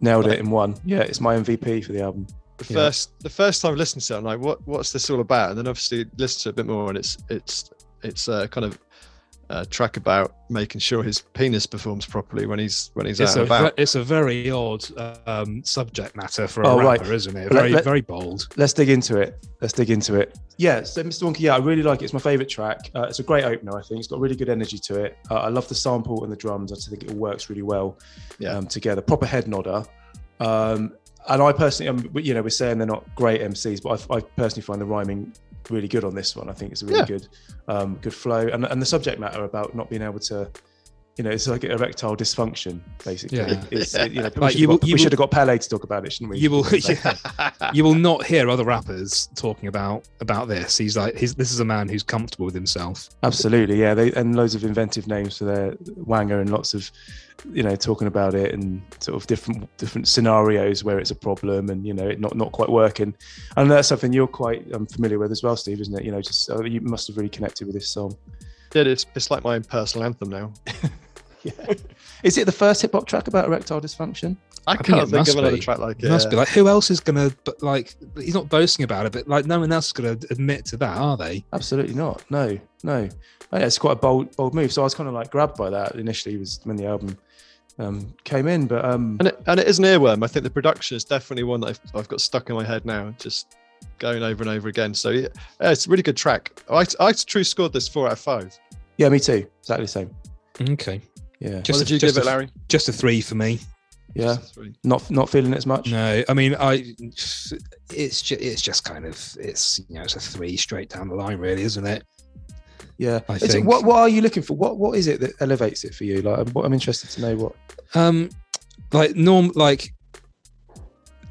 Nailed it in one. Yeah, it's my MVP for the album. The Yeah. first the first time I listened to it, I'm like, what what's this all about? And then obviously listen to it a bit more, and it's it's it's uh, kind of a track about making sure his penis performs properly when he's when he's It's out a and about. it's a very odd um, subject matter for a Oh, rapper, right. isn't it? Very let- very bold. Let's dig into it. Let's dig into it. Yeah, so Mr. Wonky, yeah, I really like it. It's my favorite track. Uh, it's a great opener, I think. It's got really good energy to it. Uh, I love the sample and the drums. I just think it all works really well Yeah. um, together. Proper head nodder. Um, and I personally, um, you know, we're saying they're not great MCs, but I, I personally find the rhyming really good on this one. I think it's a really Yeah. good, um, good flow, and and the subject matter about not being able to. You know, it's like erectile dysfunction, basically. Yeah. It's, it- you know, we Like, should you have will- got- you we will- should have got Pele to talk about it, shouldn't we? You will, yeah, you will not hear other rappers talking about about this. He's like, he's this is a man who's comfortable with himself. Absolutely, yeah. They and loads of inventive names for their Wanger and lots of, you know, talking about it and sort of different different scenarios where it's a problem and you know it not not quite working. And that's something you're quite um, familiar with as well, Steve, isn't it? You know, just uh, you must have really connected with this song. Yeah, it's it's like my own personal anthem now. Yeah, Is it the first hip hop track about erectile dysfunction? I, think can't it think of another be. track like it. It must yeah. be like who else is gonna but like he's not boasting about it, but like no one else is gonna admit to that, are they? Absolutely not. No, no. Oh, yeah, it's quite a bold, bold move. So I was kind of like grabbed by that initially. Was when the album um, came in, but um, And it, and it is an earworm. I think the production is definitely one that I've, I've got stuck in my head now, just going over and over again. So yeah, yeah, it's a really good track. I I true scored this four out of five. yeah, me too. Exactly the same. Okay. Yeah, Just what did a- you just give it, Larry? Just a three for me. yeah. Not not feeling it as much. No, I mean I it's just it's just kind of it's you know it's a three straight down the line, really, isn't it? Yeah. I Is it- what what are you looking for? What what is it that elevates it for you? Like, what I'm interested to know. What? Um, like norm, like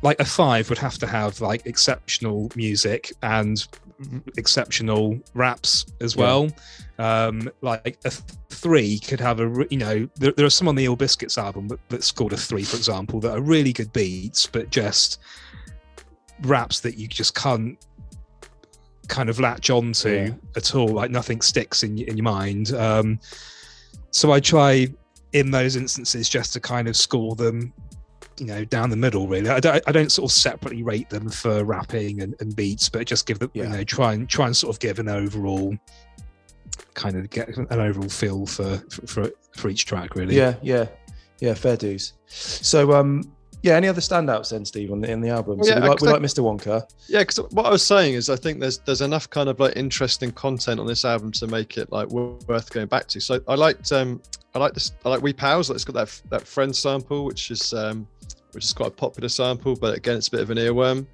like a five would have to have like exceptional music and exceptional raps as Yeah. Um, like a three could have a you know there, there are some on the Ill Biskits album that, that scored a three, for example, that are really good beats, but just raps that you just can't kind of latch onto Yeah. at all. Like nothing sticks in in your mind. Um, so I try in those instances just to kind of score them you know down the middle really i don't, I don't sort of separately rate them for rapping and, and beats but just give them Yeah. you know try and try and sort of give an overall kind of get an overall feel for for for, for each track really Yeah, yeah, yeah. Fair dues. So um, yeah. Any other standouts then, Steve, on the in the album? Well, so yeah, we like we I- like Mr. Wonka. Yeah, because what I was saying is, I think there's there's enough kind of like interesting content on this album to make it like worth going back to. So I liked um I like this I like We Pals. Like it's got that that friend sample, which is um which is quite a popular sample, but again it's a bit of an earworm.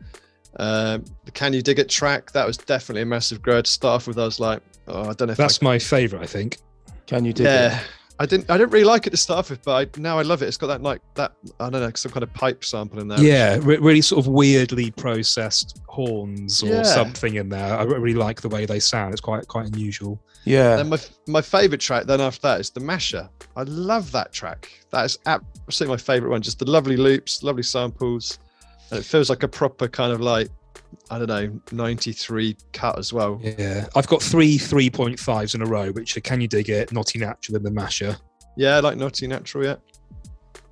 Um, the Can You Dig It track that was definitely a massive grudge. Start off with I was like, oh, I don't know if that's I, my favorite i think Can you dig yeah. it? I didn't. I didn't really like it to start with, but I, now I love it. It's got that like that. I don't know, some kind of pipe sample in there. yeah re- really sort of weirdly processed horns or Yeah. something in there i really like the way they sound it's quite quite unusual Yeah. Then my my favorite track then after that is the Masher. I love that track. That is absolutely my favorite one. Just the lovely loops, lovely samples, and it feels like a proper kind of like I don't know '93 cut as well. yeah i've got three 3.5s in a row which are can you dig it naughty natural and the masher Yeah, like Naughty Natural. Yeah,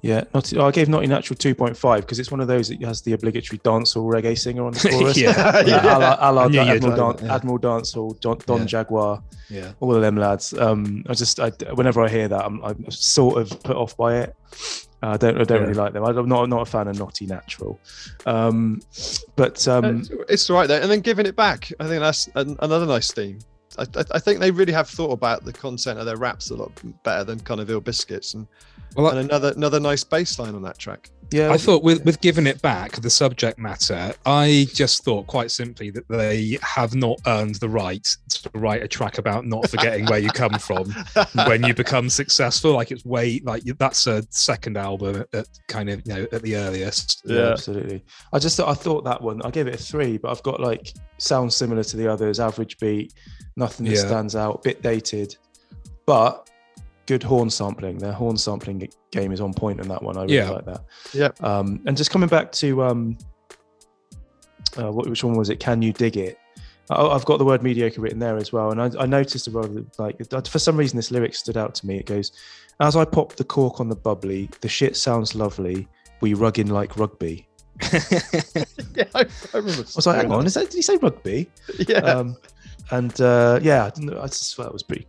Yeah, not, oh, I gave Naughty Natural 2.5 because it's one of those that has the obligatory dancehall reggae singer on the chorus. Yeah. yeah. a la, a la I Admiral, like Dan- yeah. Admiral Dancehall, Don, Don Yeah. Jaguar, yeah all of them lads. Um, I just, I, whenever I hear that, I'm, I'm sort of put off by it. Uh, I don't, I don't Yeah. really like them. I'm not, not a fan of Naughty Natural. Um, but um, it's, it's all right there. And then giving it back, I think that's an, another nice theme. I, I, I think they really have thought about the content of their raps a lot better than kind of Ill Biskits, and, Well, and another another nice bass line on that track. Yeah, I thought with, with giving it back, the subject matter, I just thought quite simply that they have not earned the right to write a track about not forgetting where you come from when you become successful. Like it's way like that's a second album at, kind of you know at the earliest. Yeah, Yeah. absolutely. I just thought, I thought that one. I gave it a three, but I've got like sounds similar to the others. Average beat, nothing that Yeah. stands out. Bit dated, but good horn sampling. Their horn sampling game is on point in that one. I really Yeah. like that. Yeah. Um, and just coming back to um, uh, what, which one was it? Can you dig it? I- I've got the word mediocre written there as well, and I, I noticed a rather like for some reason this lyric stood out to me. It goes, "As I pop the cork on the bubbly, the shit sounds lovely. We rugging like rugby." yeah, I, I remember. I was like, hang on, is that, did he say rugby? Yeah, Um, and uh, yeah, I, didn't, I just thought it was pretty,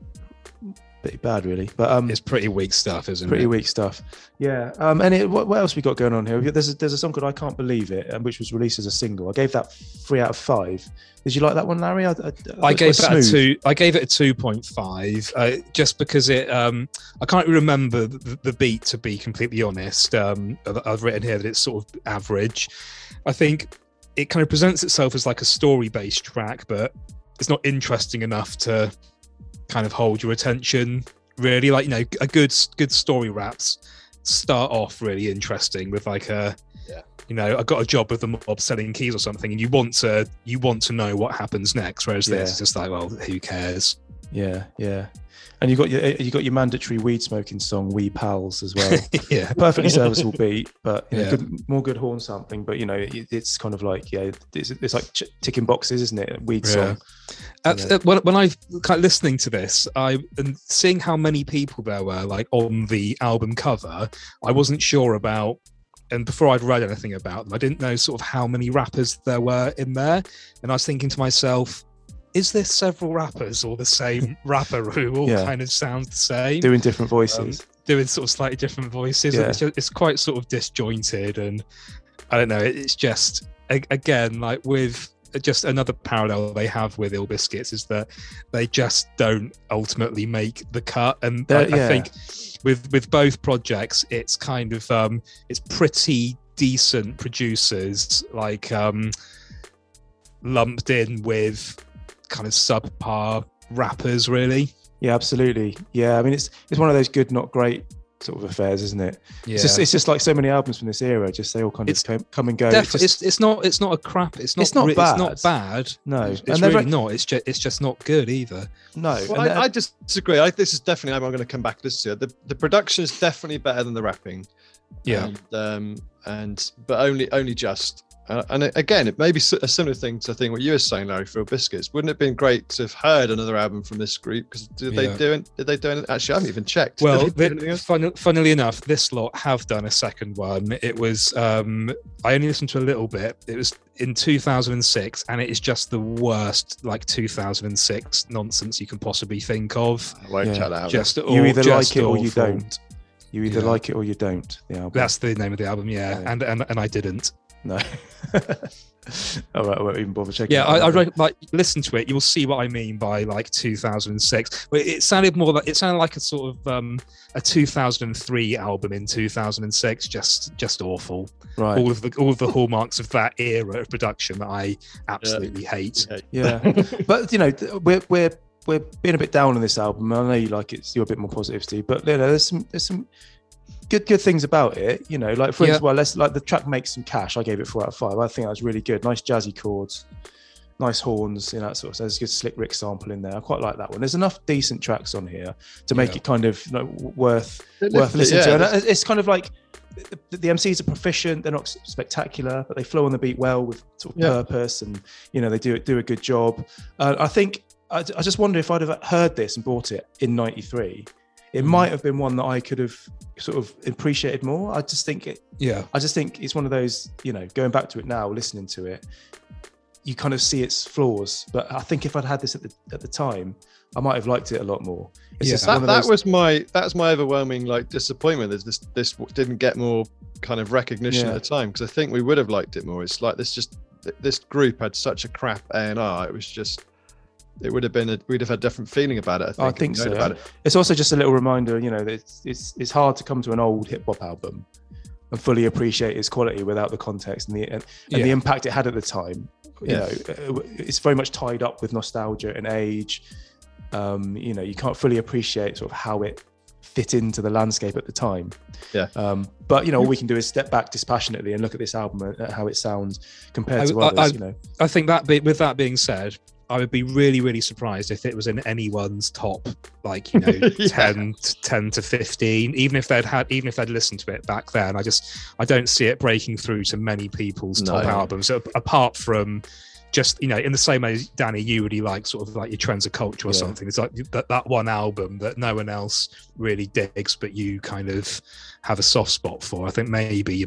pretty bad, really. But um, It's pretty weak stuff, isn't pretty it? Pretty weak stuff. Yeah. Um, and it, what, what else we got going on here? There's a, there's a song called "I Can't Believe It," um, which was released as a single. I gave that three out of five. Did you like that one, Larry? I, I, I gave that a two. I gave it a two point five, uh, just because it. Um, I can't remember the, the beat to be completely honest. Um, I've written here that it's sort of average. I think it kind of presents itself as like a story based track, but it's not interesting enough to kind of hold your attention. Really, like you know, a good good story wraps start off really interesting with like a Yeah. you know, I got a job with the mob selling keys or something, and you want to you want to know what happens next. Whereas Yeah. this is just like, well, who cares? Yeah, yeah. And you got your you got your mandatory weed smoking song "We Pals" as well. yeah. Perfectly serviceable beat, but you know, Yeah. good, more good horn sampling. But you know, it, it's kind of like yeah, it's, it's like ch- ticking boxes, isn't it? Weed Yeah. song. At, at- when, when I kind of listening to this, I and seeing how many people there were like on the album cover, I wasn't sure about. And before I'd read anything about them, I didn't know sort of how many rappers there were in there. And I was thinking to myself, is there several rappers or the same rapper who all Yeah. kind of sounds the same? Doing different voices. doing sort of slightly different voices. Yeah. It's, just, it's quite sort of disjointed, and I don't know. It's just again like with just another parallel they have with Ill Biskits is that they just don't ultimately make the cut, and I, They're- I think with with both projects, it's kind of um it's pretty decent producers like um lumped in with kind of subpar rappers really Yeah, absolutely. Yeah, I mean, it's it's one of those good, not great sort of affairs, isn't it? yeah It's just it's just like so many albums from this era. Just they all kind of It's come, come and go. Def- It's it's, just- it's not it's not a crap it's not It's not re- bad. it's not bad no, it's, it's really very- not it's just it's just not good either no. Well, I, I disagree. I, this is definitely I'm going to come back to this. Year. The the production is definitely better than the rapping. yeah And, um, and but only only just. Uh, and again, it may be a similar thing to I think what you were saying, Larry, for Biskits. Wouldn't it have been great to have heard another album from this group? Because did Yeah. they do it? Did they do it? Actually, I haven't even checked. well Did they do th- anything else? fun, funnily enough this lot have done a second one it was um i only listened to a little bit it was in 2006 and it is just the worst like 2006 nonsense you can possibly think of I won't Yeah. check that out. you just aw- either just like it or you awful. don't. You either Yeah. like it or you don't. The album. that's the name of the album yeah, Yeah. and and and i didn't no. All right, I won't even bother checking. Yeah, I, out. I re- like listen to it. You'll see what I mean by like 2006. But it sounded more like it sounded like a sort of um, a 2003 album in 2006. Just just awful. right. All of the all of the hallmarks of that era of production that I absolutely hate. Yeah, but you know, we're we're we're being a bit down on this album. I know you like it. You're a bit more positive, Steve. But you know, there's some there's some good good things about it. You know, like for Yeah. instance, well, let's like the track makes some cash. I gave it four out of five. I think that was really good. Nice jazzy chords, nice horns, you know, that sort of. So there's a good slick Rick sample in there. I quite like that one. There's enough decent tracks on here to make Yeah. it kind of you know, worth They worth listening yeah, to. And that's- it's kind of like the, the MCs are proficient. They're not spectacular, but they flow on the beat well with sort of Yeah. purpose, and you know they do do a good job. Uh, I think I, I just wonder if I'd have heard this and bought it in '93. It Mm. might have been one that I could have sort of appreciated more. I just think it. Yeah, I just think it's one of those. You know, going back to it now, listening to it, you kind of see its flaws. But I think if I'd had this at the at the time, I might have liked it a lot more. It's Yeah. that, one of that those- was my that's my overwhelming like disappointment Is this this didn't get more kind of recognition Yeah. at the time because I think we would have liked it more. It's like this just this group had such a crap A and R. It was just it would have been a, we'd have had a different feeling about it. I think, I think so. About it. It's also just a little reminder, you know, that it's it's, it's hard to come to an old hip hop album and fully appreciate its quality without the context and the and, and the impact it had at the time. You Yeah. know, uh, it's very much tied up with nostalgia and age. Um, you know, you can't fully appreciate sort of how it fit into the landscape at the time. Yeah. Um, but you know, all we can do is step back dispassionately and look at this album and at how it sounds compared I- to I- others. I- you know, I think that be, with that being said, I would be really, really surprised if it was in anyone's top, like you know, Yeah. 10, 10 to fifteen. Even if they'd had, even if they'd listened to it back then, I just, I don't see it breaking through to many people's top albums. Apart from just, you know, in the same way, as Danny, you really like sort of like your trends of culture or Yeah. something. It's like that that one album that no one else really digs, but you kind of have a soft spot for. I think maybe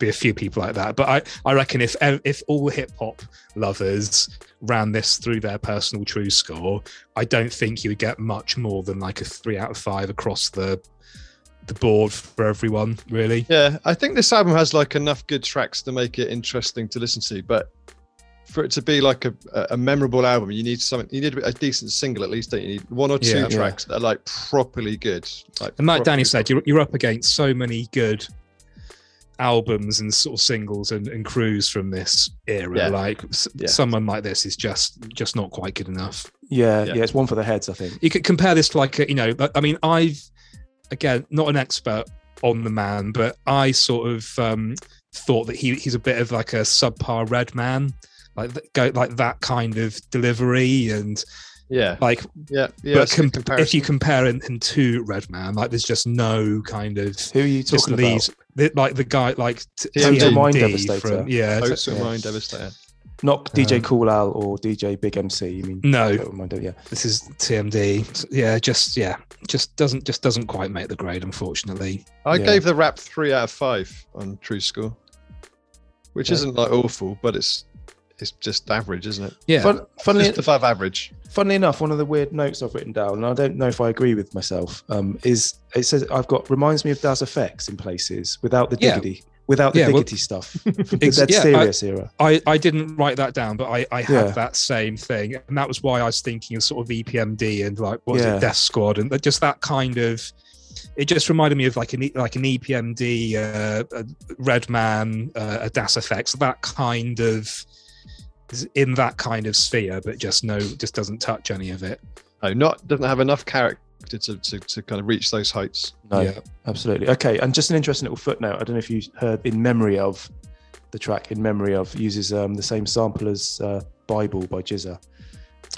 be a few people like that. But I, I reckon if if all hip hop lovers ran this through their personal true score, I don't think you would get much more than like a three out of five across the the board for everyone, really. Yeah, I think this album has like enough good tracks to make it interesting to listen to, but for it to be like a, a memorable album, you need something. You need a decent single at least. Don't you? need one or two Yeah. tracks that are like properly good. Like And like Danny said, you're, you're up against so many good albums and sort of singles and, and crews from this era. Yeah. Like s- Yeah. someone like this is just just not quite good enough. yeah, Yeah. yeah, it's one for the heads, I think. you could compare this to like a, you know like- i mean i've again not an expert on the man but i sort of um thought that he he's a bit of like a subpar Redman like th- go like that kind of delivery and Yeah, Like, yeah, yeah. but that's com- if you compare him, him to Redman, like there's just no kind of Who are you just talking leaves about? The- like the guy like t- TMD. TMD Mind Devastator. from yeah. Oats t- and yeah. Mind Devastator. Not DJ Um, Cool Al or DJ Big MC. You mean? No, Mind Dev- yeah. this is TMD. Yeah, just yeah, just doesn't just doesn't quite make the grade, unfortunately. I Yeah. gave the rap three out of five on True Score, which Yeah. isn't like awful, but it's it's just average, isn't it? Yeah, Fun, funnily, Just above average. funnily enough, one of the weird notes I've written down, and I don't know if I agree with myself, um, is it says I've got reminds me of Das EFX in places without the Yeah. diggity, without the Yeah, well- diggity stuff from the Dead yeah, I- Serious era. I, I didn't write that down, but I, I had Yeah. that same thing, and that was why I was thinking of sort of EPMD and like what was Yeah. it, Def Squad, and just that kind of. It just reminded me of like an E- like an EPMD, uh, a Redman, uh, a Das EFX, that kind of is in that kind of sphere, but just no, just doesn't touch any of it. No, not doesn't have enough character to, to, to kind of reach those heights. No, Yeah. absolutely. Okay, and just an interesting little footnote. I don't know if you heard in memory of the track. In memory of uses um, the same sample as uh, Bible by GZA.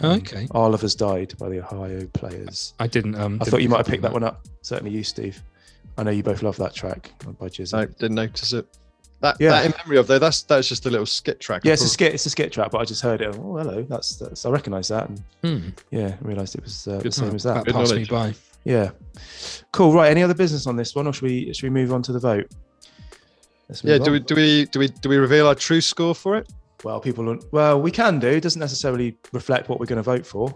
Um, Okay, Our Love Has Died by the Ohio Players. I didn't. Um, I thought you might have picked that one up. Certainly you, Steve. I know you both love that track by GZA. I didn't notice it. That, Yeah. that in memory of though, that's that's just a little skit track. Yeah, it's a skit. It's a skit track, but I just heard it. Oh, hello. That's, that's I recognise that, and Hmm. yeah, realised it was uh, the same as that. that Good passed me by. Yeah, cool. Right. Any other business on this one, or should we should we move on to the vote? Let's Yeah, move do on. we do we do we do we reveal our true score for it? Well, people. Well, we can do. It doesn't necessarily reflect what we're going to vote for.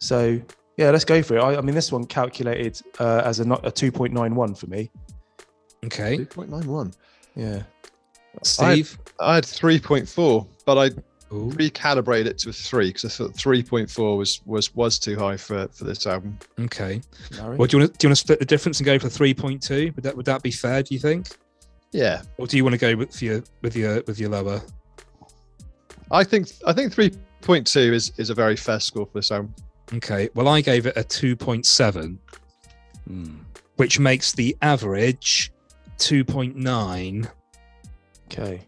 So yeah, let's go for it. I, I mean, this one calculated uh, as a a two point nine one for me. Okay, Two point nine one. Yeah. Steve. I had three point four, but I Ooh. recalibrated it to a three because I thought three point four was was was too high for for this album. Okay. Larry? Well, do you want to do you want to split the difference and go for three point two? Would that would that be fair? Do you think, Yeah, or do you want to go with your with your with your lower? I think I think three point two is is a very fair score for this album. Okay. Well, I gave it a two point seven, Hmm. which makes the average two point nine. Okay.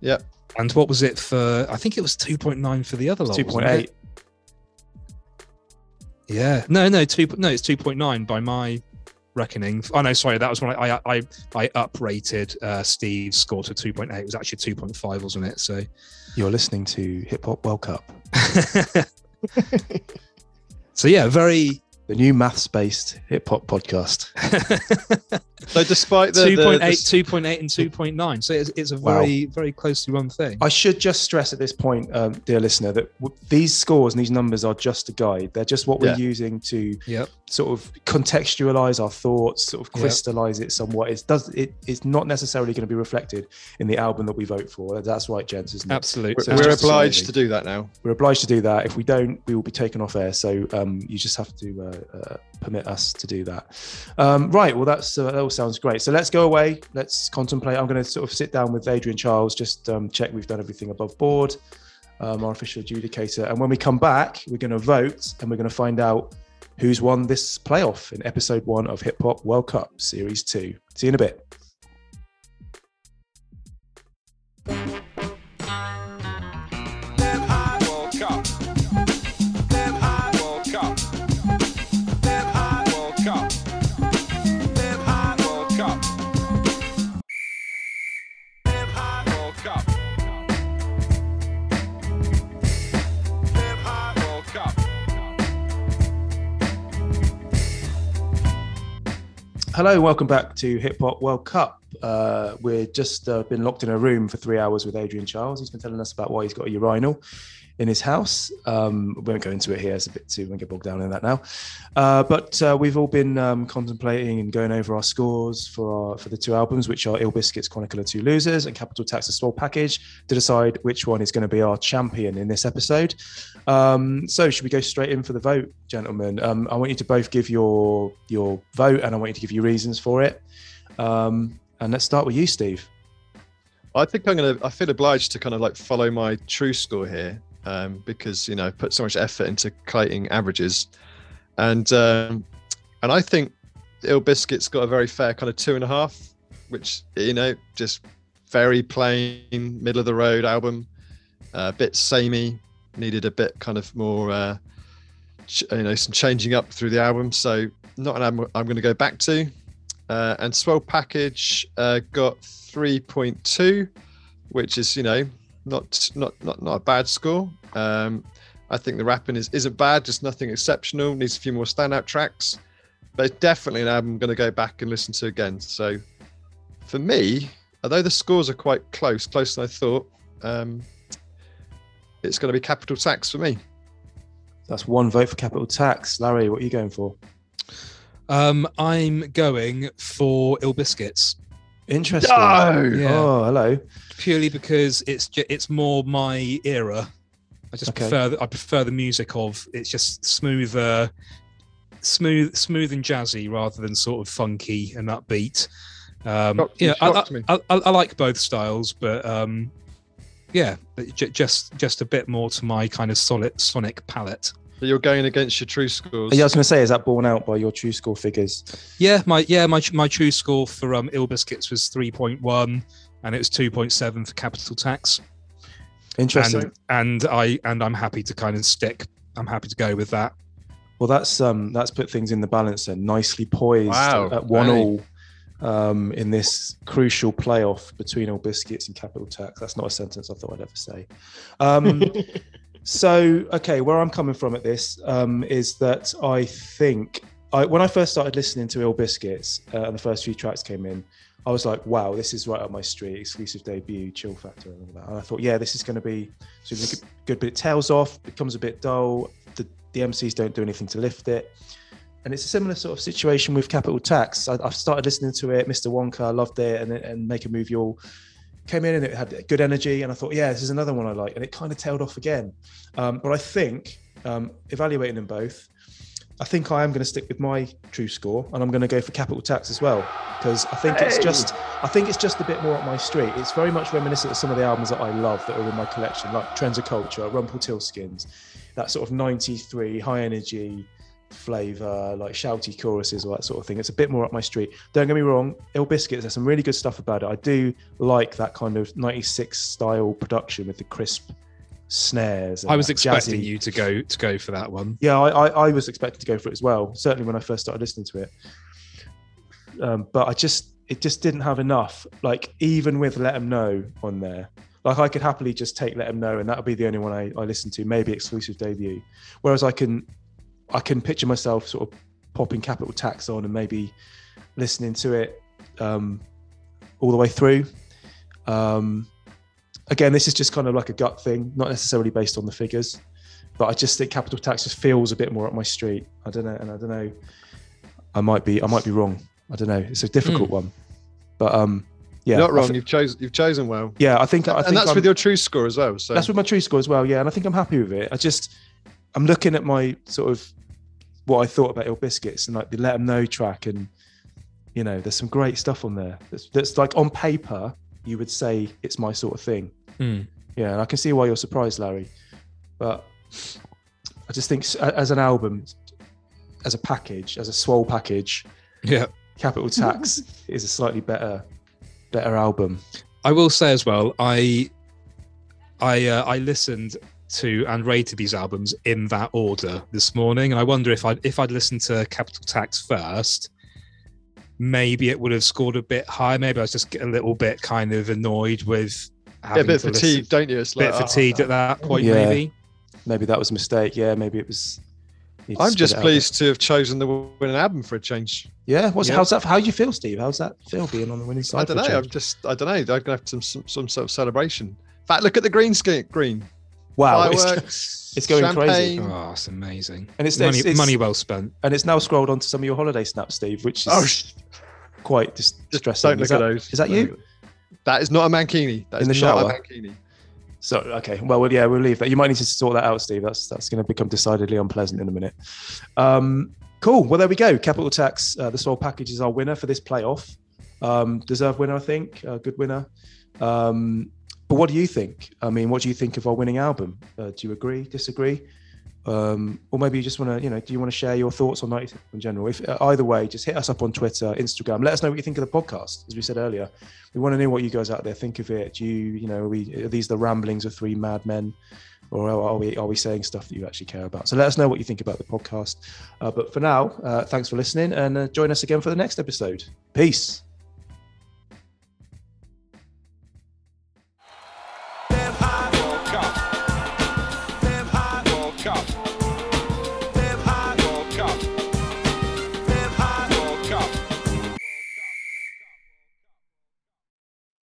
Yep. And what was it for? I think it was two point nine for the other lot. Two wasn't point it? eight. Yeah. No, no, two. No, it's two point nine by my reckoning. Oh no, sorry, that was when I I I, I uprated uh, Steve's score to two point eight. It was actually two point five, wasn't it? So. You're listening to Hip Hop World Cup, so yeah, very the new maths-based hip hop podcast. So despite the, the- 2.8, the 2.8 and 2.9. So it's, it's a Wow. very, very closely run thing. I should just stress at this point, um, dear listener, that w- these scores and these numbers are just a guide. They're just what we're Yeah. using to Yep. sort of contextualize our thoughts, sort of Yep. crystallize it somewhat. It does. It, it's not necessarily going to be reflected in the album that we vote for. That's right, gents, isn't it? Absolutely. We're, it's we're obliged to do that now. We're obliged to do that. If we don't, we will be taken off air. So um, you just have to uh, uh, permit us to do that. Um, right. Well, that's uh, that all sounds great. So let's go away. Let's contemplate. I'm going to sort of sit down with Adrian Charles, just um, check we've done everything above board, um, our official adjudicator. And when we come back, we're going to vote and we're going to find out who's won this playoff in episode one of Hip Hop World Cup Series Two. See you in a bit. Hello, welcome back to Hip Hop World Cup. Uh, we've just uh, been locked in a room for three hours with Adrian Charles. He's been telling us about why he's got a urinal in his house. Um, we won't go into it here; it's a bit too. We get bogged down in that now. Uh, but uh, we've all been um, contemplating and going over our scores for our, for the two albums, which are Ill Biskits Chronicle of Two Losers and Capital Tax: The Swoll Package, to decide which one is going to be our champion in this episode. Um, so, should we go straight in for the vote, gentlemen? Um, I want you to both give your your vote, and I want you to give your reasons for it. Um, and let's start with you, Steve. I think I'm gonna. I feel obliged to kind of like follow my true score here, um, because you know, put so much effort into collating averages, and um, and I think Ill Biskit's got a very fair kind of two and a half, which you know, just very plain, middle of the road album, a bit samey, needed a bit kind of more uh, ch- you know some changing up through the album. So not an album I'm going to go back to. Uh, and Swoll Package uh, got 3.2, which is you know not not not not a bad score. Um, I think the rapping is isn't bad, just nothing exceptional. Needs a few more standout tracks, but it's definitely an album I'm going to go back and listen to again. So for me, although the scores are quite close, closer than I thought, um, it's going to be Capital Tax for me. That's one vote for capital tax. Larry, what are you going for? Um, I'm going for Ill Biskits Interesting. Yeah. Oh, hello. purely because it's ju- it's more my era. I just Okay. prefer the, I prefer the music of it's just smoother, smooth, smooth and jazzy rather than sort of funky and upbeat. Um, Shocked- yeah, I, shocked me. I, I, I like both styles, but um, yeah, but ju- just just a bit more to my kind of solid sonic palette. So you're going against your true scores. Yeah, I was going to say, is that borne out by your true score figures? Yeah, my yeah my my true score for um Ill Biskits was three point one, and it was two point seven for Capital Tax. Interesting. and and I and I'm happy to kind of stick. I'm happy to go with that. Well, that's um that's put things in the balance and nicely poised Wow, at one really? all um, in this crucial playoff between all biscuits and capital tax. That's not a sentence I thought I'd ever say. Um, so, okay, where I'm coming from at this um, is that I think I, when I first started listening to Ill Biskits uh, and the first few tracks came in, I was like, wow, this is right up my street, exclusive debut, chill factor, and all that. And I thought, yeah, this is going to be good, but it tails off, becomes a bit dull. The, the MCs don't do anything to lift it. And it's a similar sort of situation with Capital Tax. I, I've started listening to it, Mr. Wonka, I loved it, and, and Make a Move Y'all came in and it had good energy. And I thought, yeah, this is another one I like. And it kind of tailed off again. Um, but I think, um, evaluating them both, I think I am going to stick with my true score, and I'm going to go for Capital Tax as well because I think it's just, I think it's just a bit more up my street. It's very much reminiscent of some of the albums that I love that are in my collection, like Trends of Culture, Rumpelstiltskins, that sort of '93 high energy flavor, like shouty choruses, all that sort of thing. It's a bit more up my street. Don't get me wrong, Ill Biskits, there's some really good stuff about it. I do like that kind of 96 style production with the crisp snares. and I was expecting jazzy- you to go to go for that one. yeah, I, I, I was expecting to go for it as well. Certainly when I first started listening to it, um, but I just it just didn't have enough. Like even with "Let Them Know on there, like I could happily just take "Let Them Know, and that would be the only one I, I listen to. Maybe exclusive debut. Whereas I can I can picture myself sort of popping Capital Tax on and maybe listening to it um, all the way through. Um, again, this is just kind of like a gut thing, not necessarily based on the figures but I just think capital tax just feels a bit more up my street. I don't know, and I don't know. I might be, I might be wrong. I don't know. It's a difficult one, but um, yeah, You're not wrong. thi- You've chosen. You've chosen well. yeah, I think, I think and that's I'm- with your true score as well. So that's with my true score as well. Yeah, and I think I'm happy with it. I just, I'm looking at my sort of what I thought about Ill Biskits and like the Let 'Em Know track, and you know, there's some great stuff on there. That's, that's like on paper, you would say it's my sort of thing. Hmm. Yeah, and I can see why you're surprised, Larry. But I just think as an album, as a package, as a Swoll package, Yeah, Capital Tax is a slightly better, better album. I will say as well. I I uh, I listened to and rated these albums in that order this morning, and I wonder if I if I'd listened to Capital Tax first, maybe it would have scored a bit higher. Maybe I was just a little bit kind of annoyed with yeah, a bit to listen- fatigued, don't you? It's bit oh, fatigued oh, at that point, Yeah. maybe. Maybe that was a mistake. Yeah, maybe it was. I'm just pleased to have chosen the winning album for a change. Yeah, what's Yeah. how's that? How do you feel, Steve? How's that feel being on the winning side? I don't know. I'm just. I don't know. I'm gonna have some some, some sort of celebration. In fact, look at the green skin. Green Wow, it's, fireworks. it's going crazy. Oh, it's amazing. and it's, money, it's, it's money well spent. and it's now scrolled onto some of your holiday snaps, Steve, which is Oh, sh- quite dis- distressing. don't look is that, at those. is that Don't you? That is not a mankini. That In is the not shower? a mankini. So okay, well, well, yeah, we'll leave that. You might need to sort that out, Steve. That's that's going to become decidedly unpleasant in a minute. Um, cool. Well, there we go. Capital Tax, uh, the Swoll Package is our winner for this playoff. Um, deserved winner, I think. Uh, good winner. Um, but what do you think? I mean, what do you think of our winning album? Uh, do you agree? Disagree? Um, or maybe you just want to, you know, do you want to share your thoughts on 90 in general? If uh, either way, just hit us up on Twitter, Instagram. Let us know what you think of the podcast. As we said earlier, we want to know what you guys out there think of it. Do you, you know, are, we, are these the ramblings of three madmen, or are we are we saying stuff that you actually care about? So let us know what you think about the podcast. Uh, but for now, uh, thanks for listening, and uh, join us again for the next episode. Peace.